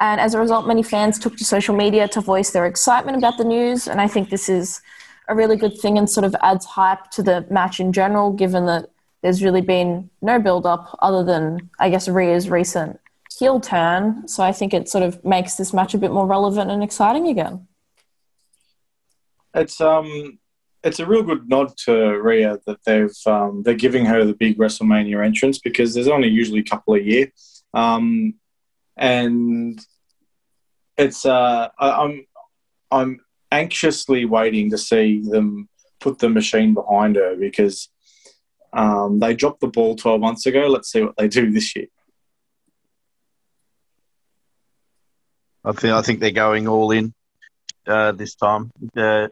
And as a result, many fans took to social media to voice their excitement about the news. And I think this is a really good thing and sort of adds hype to the match in general, given that there's really been no build up other than, I guess, Rhea's recent heel turn. So I think it sort of makes this match a bit more relevant and exciting again. It's um, it's a real good nod to Rhea that they've um, they're giving her the big WrestleMania entrance because there's only usually a couple a year, um, and it's uh, I, I'm I'm anxiously waiting to see them put the machine behind her because um, they dropped the ball 12 months ago. Let's see what they do this year. I think I think they're going all in uh, this time. Uh,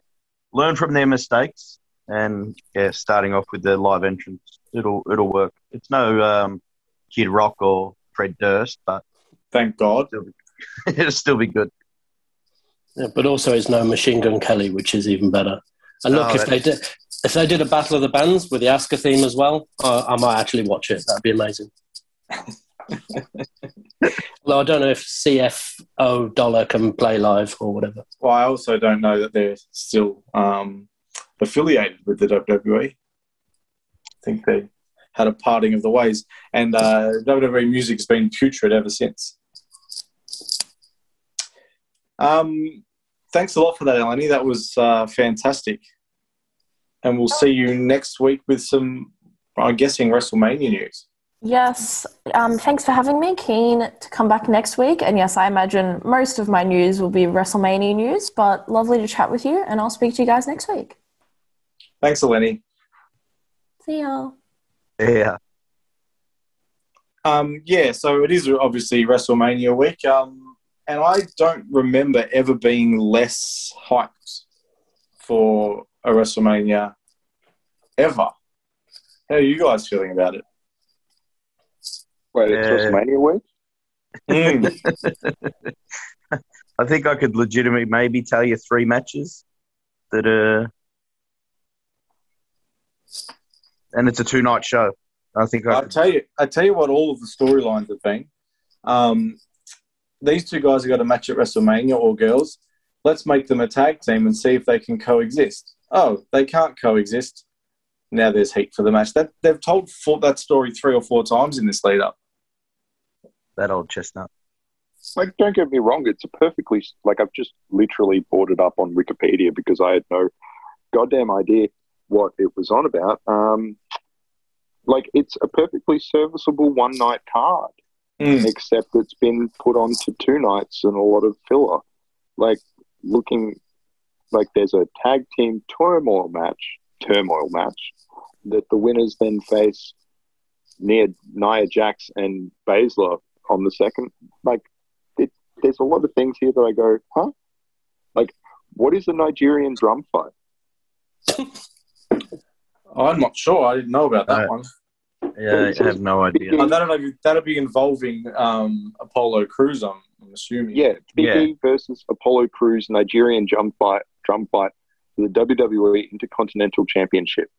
learn from their mistakes and yeah, starting off with the live entrance, it'll it'll work. It's no um, Kid Rock or Fred Durst, but Thank God. it'll, be, it'll still be good. Yeah, but also it's no Machine Gun Kelly, which is even better. And look, Oh, if they did, if they did a Battle of the Bands with the Asuka theme as well, uh, I might actually watch it. That'd be amazing. well, I don't know if CFO Dollar can play live or whatever. Well, I also don't know that they're still um, affiliated with the WWE. I think they had a parting of the ways, and uh, WWE music's been putrid ever since. Um, thanks a lot for that, Eleni. That was uh, fantastic. And we'll see you next week with some, I'm guessing, WrestleMania news. Yes, um, thanks for having me. Keen to come back next week. And yes, I imagine most of my news will be WrestleMania news, but lovely to chat with you. And I'll speak to you guys next week. Thanks, Eleni. See y'all. Yeah. Um, yeah, so it is obviously WrestleMania week, um, and I don't remember ever being less hyped for a WrestleMania ever. How are you guys feeling about it? Wait, it's Yeah. WrestleMania week. Mm. I think I could legitimately maybe tell you three matches that are, and it's a two night show. I think I I could, tell you, I tell you what, all of the storylines have been. Um, these two guys have got a match at WrestleMania, or girls. Let's make them a tag team and see if they can coexist. Oh, they can't coexist. Now there's heat for the match. That they've told for, that story three or four times in this lead up. that old chestnut. Like, don't get me wrong, it's a perfectly like I've just literally brought it up on Wikipedia because I had no goddamn idea what it was on about. Um, like, it's a perfectly serviceable one night card, Mm. except it's been put on to two nights and a lot of filler. Like, looking like there's a tag team turmoil match, turmoil match that the winners then face near Nia Jax and Baszler on the second. Like, it, there's a lot of things here that I go, huh? Like, what is a Nigerian drum fight? I'm not sure. I didn't know about that Uh, one. Yeah, I have no idea. Oh, that'll, be, that'll be involving um, Apollo Crews, I'm, I'm assuming. Yeah, BB versus Apollo Crews Nigerian drum fight, drum fight for the WWE Intercontinental Championship.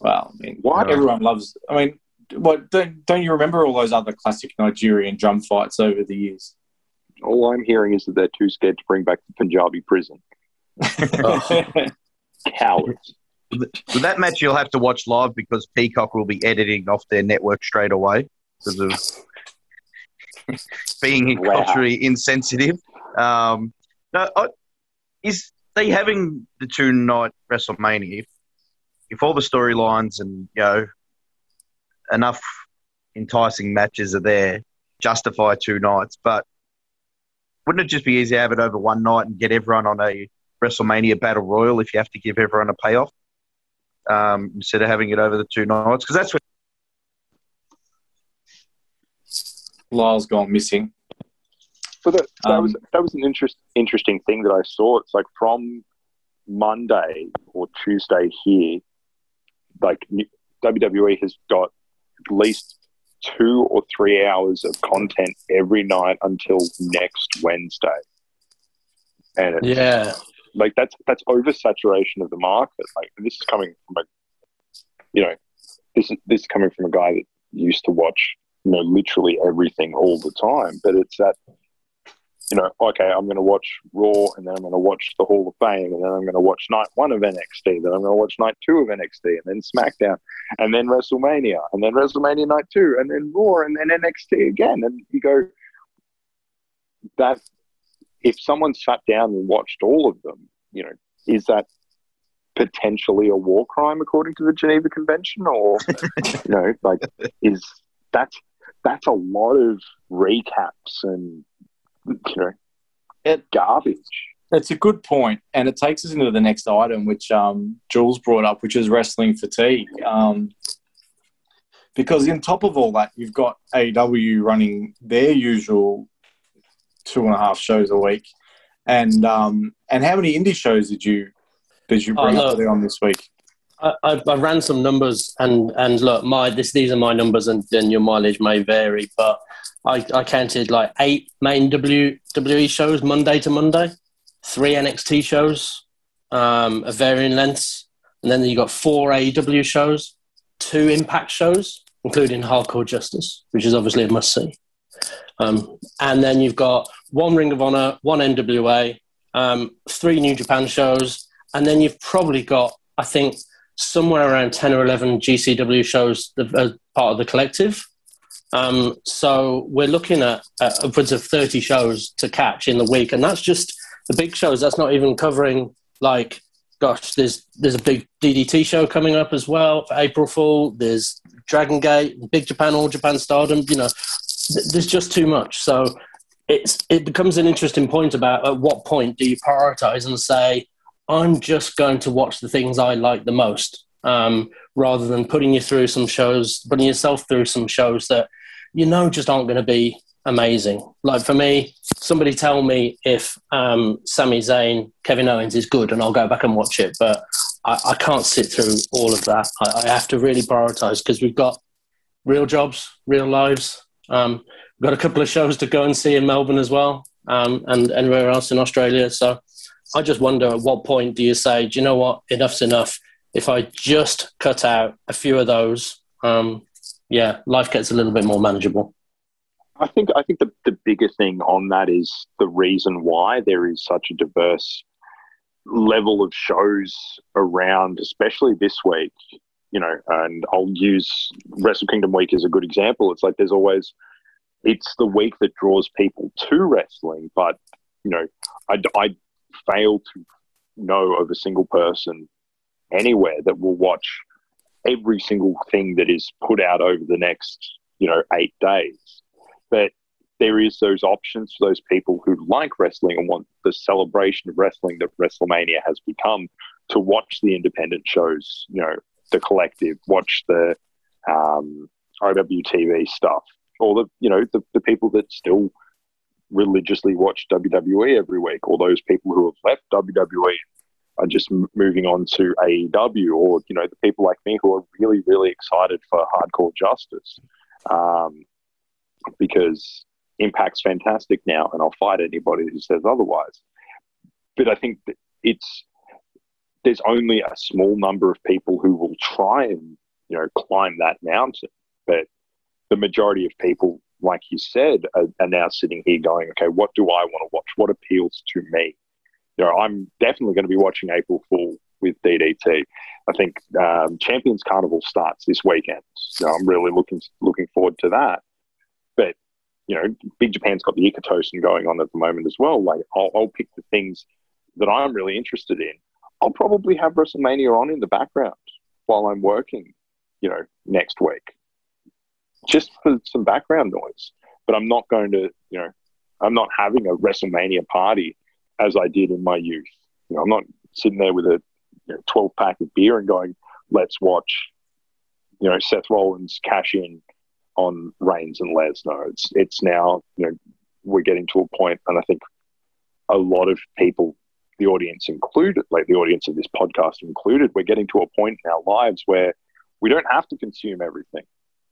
Wow. I mean, What? Everyone loves. I mean, what don't, don't you remember all those other classic Nigerian drum fights over the years? All I'm hearing is that they're too scared to bring back the Punjabi prison. Cowards. With that match, you'll have to watch live because Peacock will be editing off their network straight away because of being Wow. culturally insensitive. Um, no, I, is they having the two night WrestleMania? If, if all the storylines and you know enough enticing matches are there, justify two nights. But wouldn't it just be easy to have it over one night and get everyone on a WrestleMania Battle Royal if you have to give everyone a payoff? um, instead of having it over the two nights because that's what Lyle's gone missing. So that, that Um, was that was an interest, interesting thing that I saw. It's like from Monday or Tuesday here, like WWE has got at least two or three hours of content every night until next Wednesday, and it's, Yeah. like that's that's oversaturation of the market. Like this is coming from a, you know, this is this is coming from a guy that used to watch, you know, literally everything all the time. But it's that, you know, okay, I'm going to watch Raw, and then I'm going to watch the Hall of Fame, and then I'm going to watch Night One of NXT, then I'm going to watch Night Two of NXT, and then SmackDown, and then WrestleMania, and then WrestleMania Night Two, and then Raw, and then NXT again, and you go, that if someone sat down and watched all of them, you know, is that potentially a war crime according to the Geneva Convention, or you know, like is that's that's a lot of recaps and you know, It- garbage. It's a good point, and it takes us into the next item, which um, Jules brought up, which is wrestling fatigue. Um, because in top of all that, you've got AW running their usual two and a half shows a week, and um, and how many indie shows did you did you Oh, bring up there on this week? I, I, I ran some numbers and and look, my this these are my numbers and then your mileage may vary, but I, I counted like eight main WWE shows Monday to Monday, three NXT shows, um, of varying lengths, and then you got four AEW shows, two Impact shows, including Hardcore Justice, which is obviously a must see, um, and then you've got one Ring of Honor, one NWA, um, three New Japan shows, and then you've probably got I think somewhere around 10 or 11 GCW shows as part of the collective. Um, so we're looking at upwards of 30 shows to catch in the week. And that's just the big shows. That's not even covering, like, gosh, there's, there's a big DDT show coming up as well for April Fool. There's Dragon Gate, Big Japan, All Japan Stardom. You know, th- there's just too much. So it's, it becomes an interesting point about at what point do you prioritize and say, I'm just going to watch the things I like the most, um, rather than putting you through some shows, putting yourself through some shows that you know just aren't going to be amazing. Like for me, somebody tell me if um, Sami Zayn, Kevin Owens is good, and I'll go back and watch it. But I, I can't sit through all of that. I, I have to really prioritize because we've got real jobs, real lives. Um, we've got a couple of shows to go and see in Melbourne as well, um, and anywhere else in Australia. So I just wonder at what point do you say, do you know what, enough's enough? If I just cut out a few of those, um, yeah, life gets a little bit more manageable. I think I think the, the bigger thing on that is the reason why there is such a diverse level of shows around, especially this week. You know, and I'll use Wrestle Kingdom week as a good example. It's like there's always it's the week that draws people to wrestling, but you know, I, I fail to know of a single person anywhere that will watch every single thing that is put out over the next you know eight days. But there is those options for those people who like wrestling and want the celebration of wrestling that WrestleMania has become to watch the independent shows, you know, the collective, watch the um, OWTV stuff, or the you know the, the people that still religiously watch WWE every week, or those people who have left WWE are just moving on to AEW, or you know the people like me who are really really excited for Hardcore Justice. Um, because Impact's fantastic now, and I'll fight anybody who says otherwise. But I think it's there's only a small number of people who will try and you know climb that mountain, but the majority of people, like you said, are, are now sitting here going, okay, what do I want to watch? What appeals to me? You know, I'm definitely going to be watching April Fool with DDT. I think um, Champions Carnival starts this weekend, so I'm really looking looking forward to that. But you know, Big Japan's got the Ikkitousen going on at the moment as well. Like, I'll, I'll pick the things that I'm really interested in. I'll probably have WrestleMania on in the background while I'm working, you know, next week, just for some background noise. But I'm not going to, you know, I'm not having a WrestleMania party as I did in my youth. You know, I'm not sitting there with a you know, 12 pack of beer and going, let's watch, you know, Seth Rollins cash in on Reigns and Lesnar. It's it's now you know we're getting to a point, and I think a lot of people, the audience included, like the audience of this podcast included, we're getting to a point in our lives where we don't have to consume everything.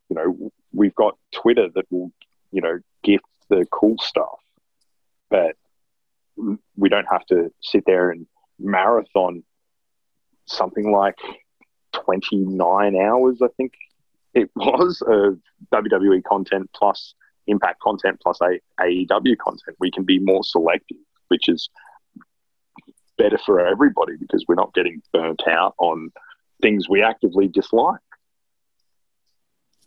You know, we've got Twitter that will you know gift the cool stuff, but we don't have to sit there and marathon something like 29 hours, I think it was of WWE content plus Impact content plus AEW content. We can be more selective, which is better for everybody because we're not getting burnt out on things we actively dislike.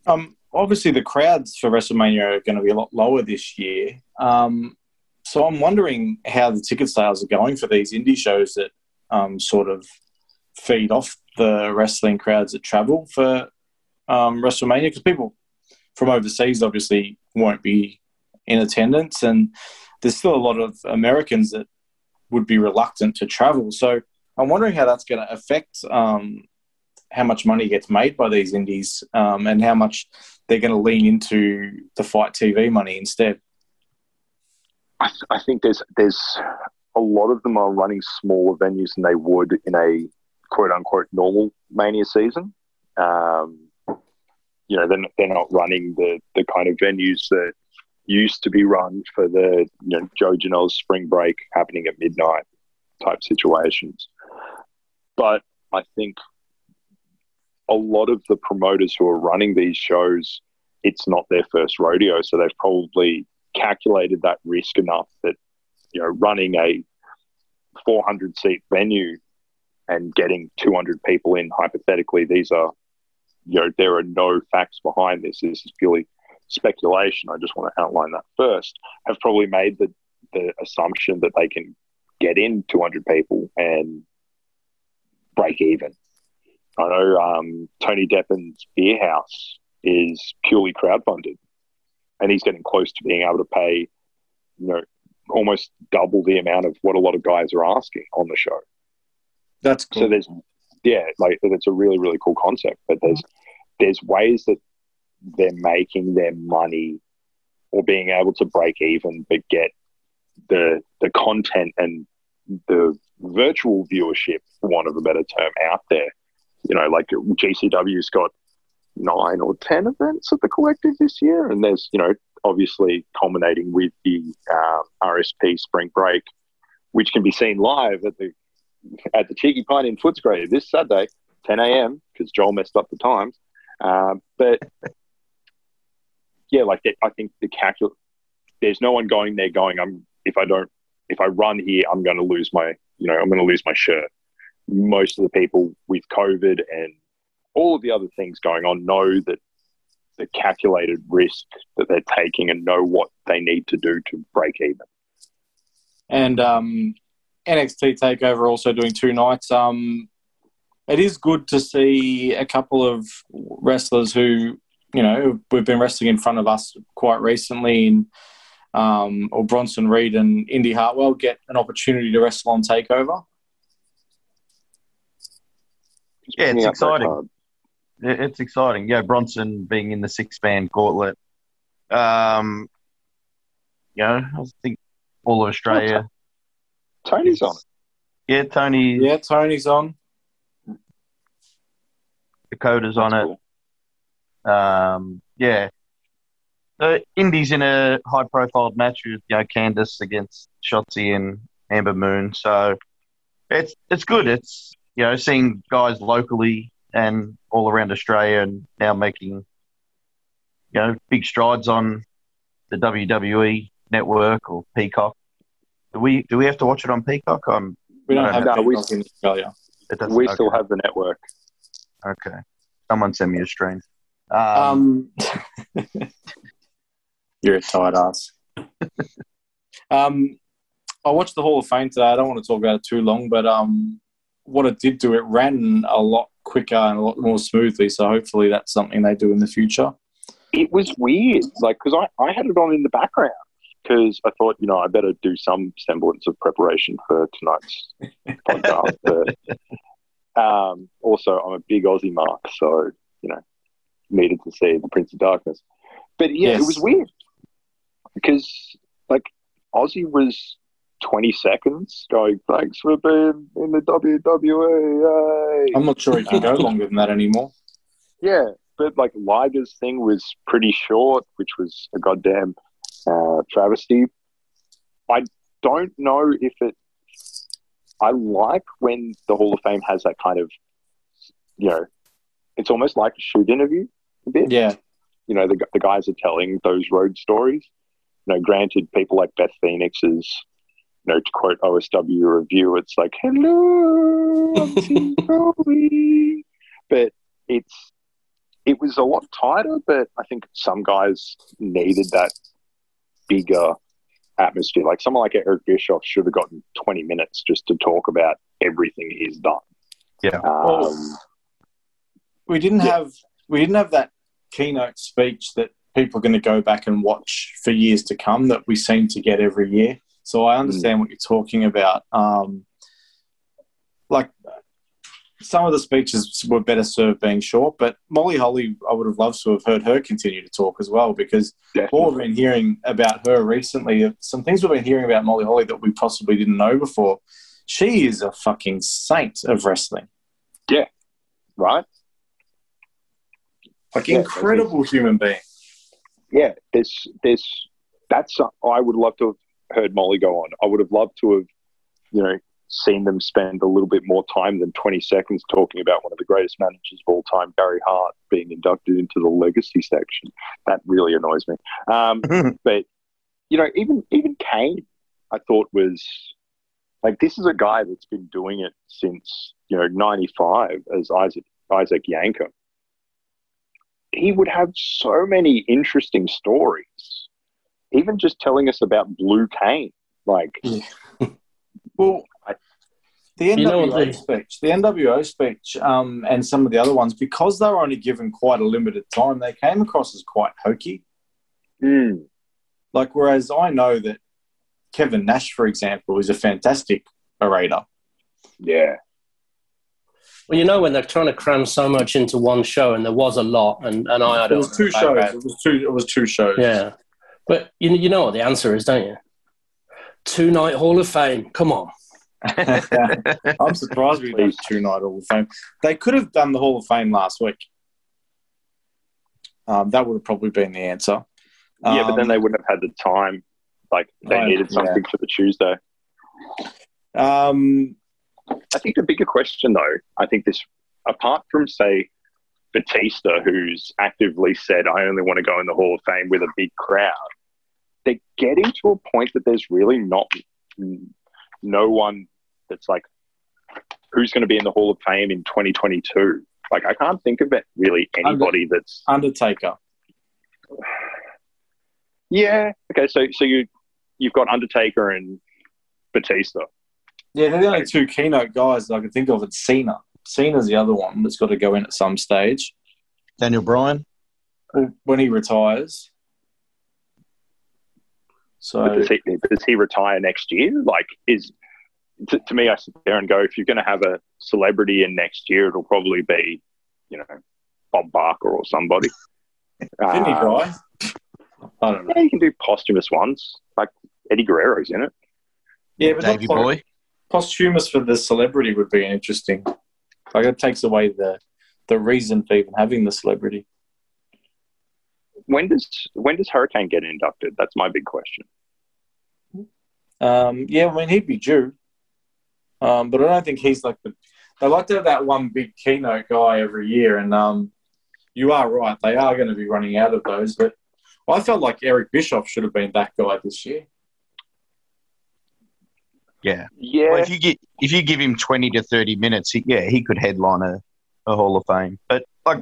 Um, obviously, the crowds for WrestleMania are going to be a lot lower this year. Um, so I'm wondering how the ticket sales are going for these indie shows that um, sort of feed off the wrestling crowds that travel for um, WrestleMania because people from overseas obviously won't be in attendance, and there's still a lot of Americans that would be reluctant to travel. So I'm wondering how that's going to affect um, how much money gets made by these indies um, and how much they're going to lean into the fight TV money instead. I, th- I think there's there's a lot of them are running smaller venues than they would in a quote unquote normal mania season. Um, you know, they're, they're not running the, the kind of venues that used to be run for the you know, Joe Janela's spring break happening at midnight type situations. But I think a lot of the promoters who are running these shows, it's not their first rodeo. So they've probably calculated that risk enough that, you know, running a 400 seat venue and getting 200 people in, hypothetically, these are you know, there are no facts behind this. This is purely speculation. I just want to outline that first. Have probably made the, the assumption that they can get in 200 people and break even. I know um, Tony Deppen's Beer House is purely crowdfunded, and he's getting close to being able to pay, you know, almost double the amount of what a lot of guys are asking on the show. That's cool. So there's yeah, like it's a really really cool concept. But there's there's ways that they're making their money or being able to break even, but get the the content and the virtual viewership, for want of a better term, out there. You know, like GCW's got nine or ten events at the collective this year, and there's you know obviously culminating with the um, RSP Spring Break, which can be seen live at the at the Cheeky Pint in Footscray this Saturday, 10 a.m. because Joel messed up the times. Um, but yeah, like I think the calculus. There's no one going there going. I'm if I don't if I run here, I'm going to lose my you know I'm going to lose my shirt. Most of the people with COVID and all of the other things going on know that the calculated risk that they're taking and know what they need to do to break even. And um, NXT Takeover also doing two nights. Um, it is good to see a couple of wrestlers who you know we've been wrestling in front of us quite recently in um, or Bronson Reed and Indi Hartwell get an opportunity to wrestle on Takeover. Yeah, it's exciting. Card. It- It's exciting. Yeah, Bronson being in the six man gauntlet. Um, you know, I think all of Australia. Tony's on it. Yeah, Tony Yeah, Tony's on. Dakota's on That's it. cool. Um, yeah. The Indies in a high profile match with you know Candice against Shotzi and Ember Moon. So it's it's good. It's you know seeing guys locally and all around Australia and now making you know big strides on the WWE network or Peacock. Do we do we have to watch it on Peacock? On We don't No, have no, we- in Australia. We okay. still have the network. okay. Someone send me a stream. Um, Um, you're a tight ass. um, I watched the Hall of Fame today. I don't want to talk about it too long, but um, what it did do, it ran a lot quicker and a lot more smoothly. So hopefully that's something they do in the future. It was weird, like because I, I had it on in the background because I thought you know I better do some semblance of preparation for tonight's podcast. But um, also I'm a big Ozzy mark, so you know needed to see the Prince of Darkness. But yeah, Yes. it was weird because like Ozzy was 20 seconds going thanks for being in the WWE. yay." I'm not sure he can go longer than that anymore. Yeah, but like Liger's thing was pretty short, which was a goddamn uh, travesty. I don't know if it. I like when the Hall of Fame has that kind of, you know, it's almost like a shoot interview a bit. Yeah, You know, the, the guys are telling those road stories. You know, granted, people like Beth Phoenix is, you know, to quote OSW review, it's like, hello, I'm Tim Crowley." But it's it was a lot tighter, but I think some guys needed that bigger atmosphere. Like someone like Eric Bischoff should have gotten 20 minutes just to talk about everything he's done. Yeah. Um, we didn't Yeah. have we didn't have that keynote speech that people are going to go back and watch for years to come that we seem to get every year. So I understand what you're talking about. Um, like some of the speeches were better served being short, but Molly Holly, I would have loved to have heard her continue to talk as well because what we've been hearing about her recently, some things we've been hearing about Molly Holly that we possibly didn't know before. She is a fucking saint of wrestling. Yeah, right? Like Yeah, incredible human being. yeah, there's there's that's I would love to have heard Molly go on. I would have loved to have, you know, seen them spend a little bit more time than 20 seconds talking about one of the greatest managers of all time, Gary Hart, being inducted into the legacy section. That really annoys me. Um, but you know, even even Kane, I thought was like this is a guy that's been doing it since you know '95 as Isaac Isaac Yankem. He would have so many interesting stories, even just telling us about Blue Kane, Like, Well, I- the You know NWO they- speech, the NWO speech, um, and some of the other ones, because they were only given quite a limited time, they came across as quite hokey. mm, Like, whereas I know that Kevin Nash, for example, is a fantastic orator. yeah, Well, you know when they're trying to cram so much into one show, and there was a lot, and, and I had It was two shows. It was two. It was two shows. Yeah, but you you know what the answer is, don't you? Two night Hall of Fame. Come on. I'm surprised we did two night Hall of Fame. They could have done the Hall of Fame last week. Um, that would have probably been the answer. yeah, but then Um, they wouldn't have had the time. Like they Right, needed something for the Tuesday. Um, I think the bigger question, though, I think this, apart from say Batista, who's actively said, "I only want to go in the Hall of Fame with a big crowd," they're getting to a point that there's really not no one that's like, who's going to be in the Hall of Fame in 2022. Like, I can't think of it really anybody that's Undertaker. yeah. Okay, so so you you've got Undertaker and Batista. Yeah, they're the only two keynote guys that I can think of. It's Cena. Cena's the other one that's got to go in at some stage Daniel Bryan. when he retires. So does he, does he retire next year? Like, is to, to me, I sit there and go, if you're going to have a celebrity in next year, it'll probably be, you know, Bob Barker or somebody. didn't he Uh, die? I don't know. Yeah, you can do posthumous ones, like Eddie Guerrero's in it. Yeah, but Davey not Boy. posthumous for the celebrity would be interesting. Like it takes away the the reason for even having the celebrity. When does when does Hurricane get inducted? That's my big question. Um, yeah, I mean he'd be due, um, but I don't think he's like the. They like to have that one big keynote guy every year, and um, you are right. They are going to be running out of those. But I felt like Eric Bischoff should have been that guy this year. Yeah. Yeah, Well, if you get if you give him twenty to thirty minutes, he, yeah, he could headline a, a Hall of Fame. But like,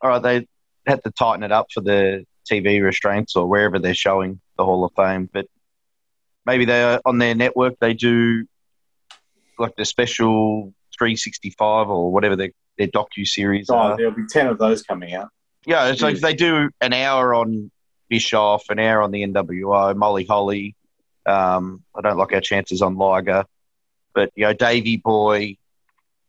all right, they had to tighten it up for the TV restraints or wherever they're showing the Hall of Fame. But maybe they are on their network they do like the special three sixty five or whatever their their docu series Oh, are. there'll be ten of those coming out. Yeah, it's like they do an hour on Bischoff, an hour on the NWO, Molly Holly. Um, I don't like our chances on Liger, but you know, Davey Boy,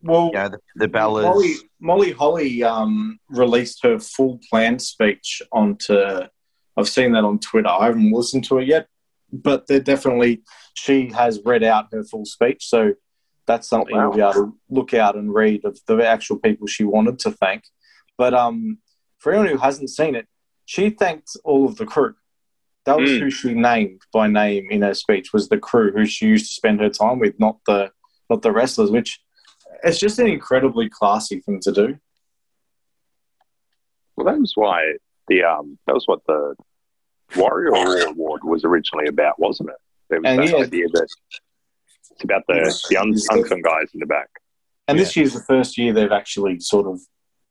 Well, you know, the, the Bellas. Molly, Molly Holly um, released her full plan speech onto. I've seen that on Twitter. I haven't listened to it yet, but they're definitely she has read out her full speech. So that's something wow. you'll be able to look out and read of the actual people she wanted to thank. But um, for anyone who hasn't seen it, she thanked all of the crew. That was Mm. who she named by name in her speech was the crew who she used to spend her time with, not the not the wrestlers, which it's just an incredibly classy thing to do. well, that was why the um that was what the Warrior Award was originally about, wasn't it? There was And that yeah. idea that it's about the the un- unsung guys in the back. And this year's the first year they've actually sort of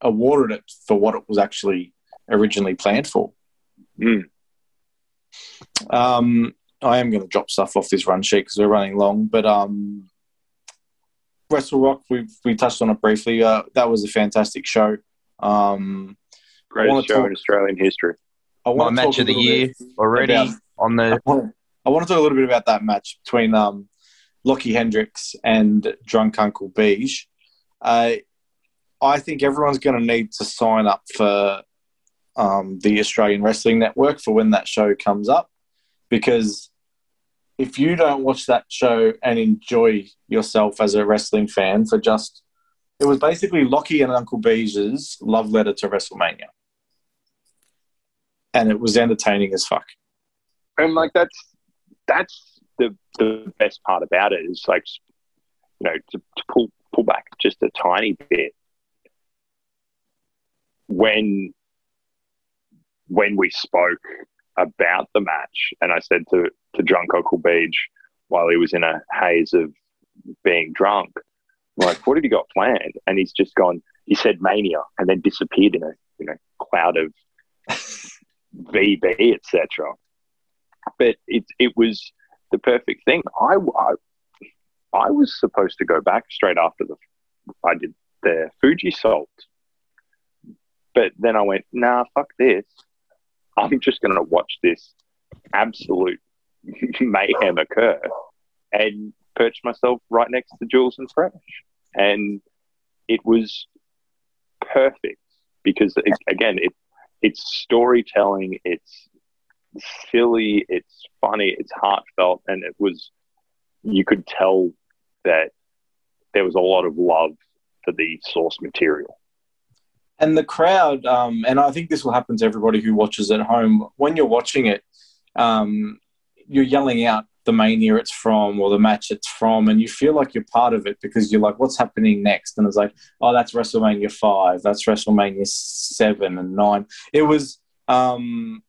awarded it for what it was actually originally planned for. Mm. Um, I am going to drop stuff off this run sheet because we're running long, but um, Wrestle Rock, we we touched on it briefly. Uh, that was a fantastic show. Um, Greatest show talk- in Australian history. I My want to match talk a of the little year bit already about- on I the. want, I want to talk a little bit about that match between um, Lockie Hendricks and Drunk Uncle Beige. Uh, I think everyone's going to need to sign up for um, the Australian Wrestling Network for when that show comes up, because if you don't watch that show and enjoy yourself as a wrestling fan for just it was basically Lockie and Uncle Beige's love letter to WrestleMania. And it was entertaining as fuck. and like that's that's the the best part about it is like you know to, to pull pull back just a tiny bit when when we spoke about the match and I said to to drunk Uncle Beige while he was in a haze of being drunk like what have you got planned and he's just gone he said mania and then disappeared in a you know cloud of VB etc but it it was the perfect thing. I, I I was supposed to go back straight after the I did the Fuji Salt, but then I went, nah, fuck this. I'm just going to watch this absolute mayhem occur and perch myself right next to Jules and Fresh, and it was perfect because it, again, it it's storytelling, it's silly, it's funny, it's heartfelt, and it was you could tell that there was a lot of love for the source material. And the crowd, um, and I think this will happen to everybody who watches at home. When you're watching it, um, you're yelling out the mania it's from or the match it's from, and you feel like you're part of it because you're like, what's happening next? And it's like, oh, that's WrestleMania five, that's WrestleMania seven and nine. It was, um,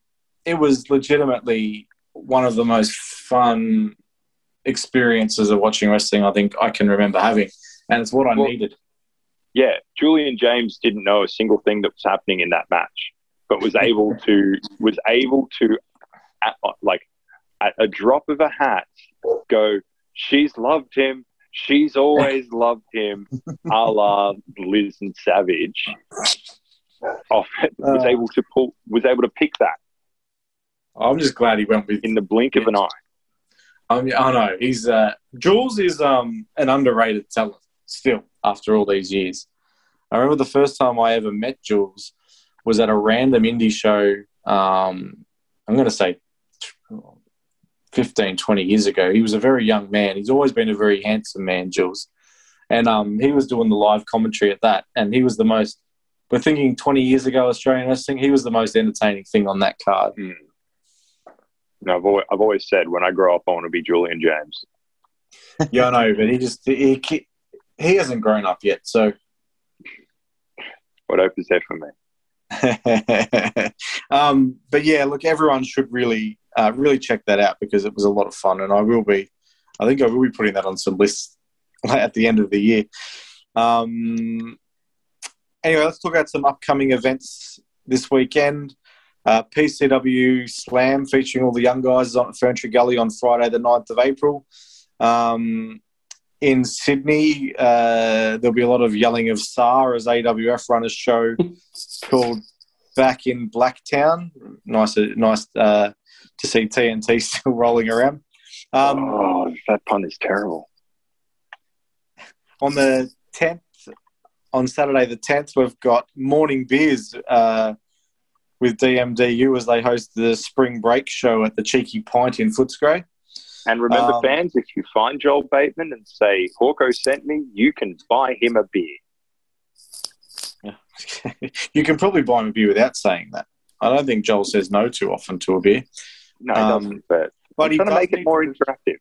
it was legitimately one of the most fun experiences of watching wrestling I think I can remember having, and it's what I Well, needed. Yeah, Julian James didn't know a single thing that was happening in that match, but was able to was able to, at, like, at a drop of a hat, go. She's loved him. She's always loved him, a la Liz and Savage. Off was Uh. able to pull was able to pick that I'm just glad he went with in the blink of an eye. I know he's uh, Jules is um, an underrated talent still after all these years. I remember the first time I ever met Jules was at a random indie show. Um, I'm going to say 15, 20 years ago. He was a very young man. He's always been a very handsome man, Jules, and um, he was doing the live commentary at that, and he was the most. We're thinking 20 years ago Australian wrestling. He was the most entertaining thing on that card. Mm. No, I've always, I've always said when I grow up, I want to be Julian James. Yeah, I know, but he just he he hasn't grown up yet. So, What hope is there for me? um, but yeah, look, everyone should really uh, really check that out because it was a lot of fun, and I will be. I think I will be putting that on some lists at the end of the year. Um, anyway, let's talk about some upcoming events this weekend. Uh, PCW Slam featuring all the young guys on Ferntree Gully on Friday, the 9th of April. Um, in Sydney, uh, there'll be a lot of yelling of SAR as AWF run a show called Back in Blacktown. Nice, nice uh, to see TNT still rolling around. Um, oh, that pun is terrible. on the 10th, on Saturday the 10th, we've got Morning Beers uh, with DMDU as they host the spring break show at the Cheeky Pint in Footscray. And remember, Um, fans, if you find Joel Bateman and say Hawko sent me, you can buy him a beer. you can probably buy him a beer without saying that. I don't think Joel says no too often to a beer. No, he Um, doesn't. But But I'm trying to make it more interactive.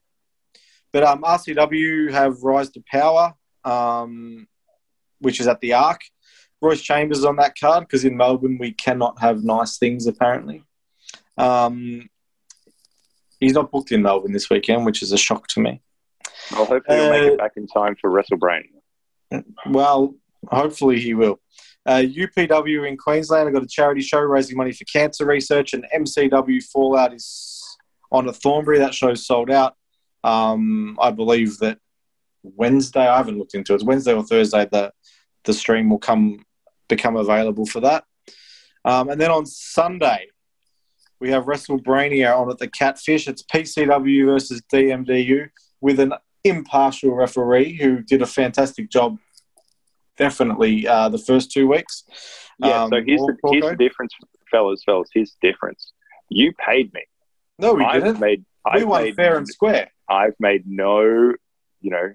But um, RCW have Rise to Power, um, which is at the Arc. Royce Chambers on that card because in Melbourne we cannot have nice things apparently. Um, he's not booked in Melbourne this weekend, which is a shock to me. Well, hopefully, he'll make Uh, it back in time for WrestleBrania. Well, hopefully he will. Uh, UPW in Queensland have got a charity show raising money for cancer research, and MCW Fallout is on at Thornbury. That show's sold out. Um, I believe that Wednesday. I haven't looked into it. It's Wednesday or Thursday. The the stream will come become available for that. Um, and then on Sunday, we have Russell WrestleBrania on at the Catfish. It's PCW versus DMDU with an impartial referee who did a fantastic job. Definitely uh, the first two weeks. Yeah, Um, so here's the, here's the difference, fellas, fellas. Here's the difference. You paid me. No, we I've didn't. made. we I've won made, fair and square. I've made no, you know,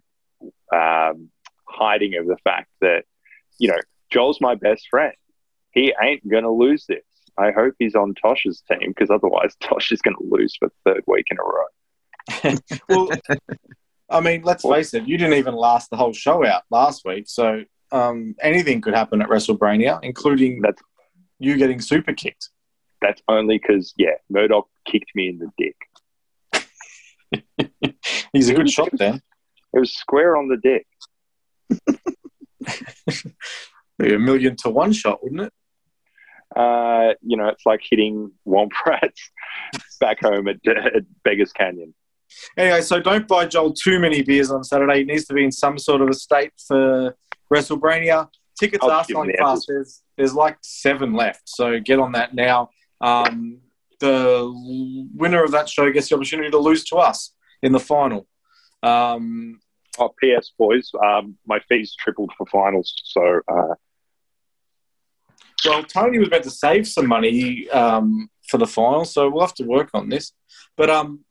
um, hiding of the fact that, you know, Joel's my best friend. He ain't gonna lose this. I hope he's on Tosh's team because otherwise Tosh is gonna lose for the third week in a row. Well, I mean, let's face it. You didn't even last the whole show out last week, so um, anything could happen at WrestleBrania, including That's you getting super kicked. that's only because yeah, Murdoch kicked me in the dick. He's a good shot then. It was square on the dick. A million to one shot, wouldn't it? Uh, you know, it's like hitting Womp Rats back home at, at Beggars Canyon. Anyway, so don't buy Joel too many beers on Saturday. He needs to be in some sort of a state for WrestleBrania. Tickets I'll are selling fast. There's, there's like seven left, so get on that now. Um, the winner of that show gets the opportunity to lose to us in the final. Um, Oh, P.S. boys, um, my fees tripled for finals, so uh, well, Tony was meant to save some money um, for the final, so we'll have to work on this. But um,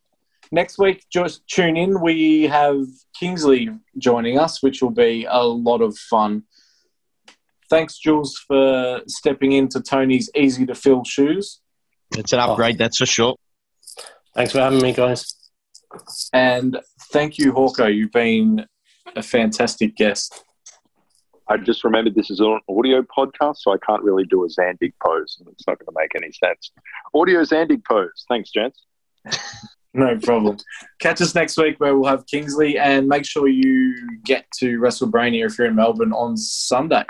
next week, just tune in. We have Kingsley joining us, which will be a lot of fun. Thanks, Jules, for stepping into Tony's easy to fill shoes. It's an upgrade, that's for sure. Thanks for having me, guys. And thank you, Hawko. You've been a fantastic guest. I just remembered this is an audio podcast, so I can't really do a Zandig pose, and it's not going to make any sense. Audio Zandig pose. Thanks, gents. No problem. Catch us next week where we'll have Kingsley, and make sure you get to WrestleBrania if you're in Melbourne on Sunday.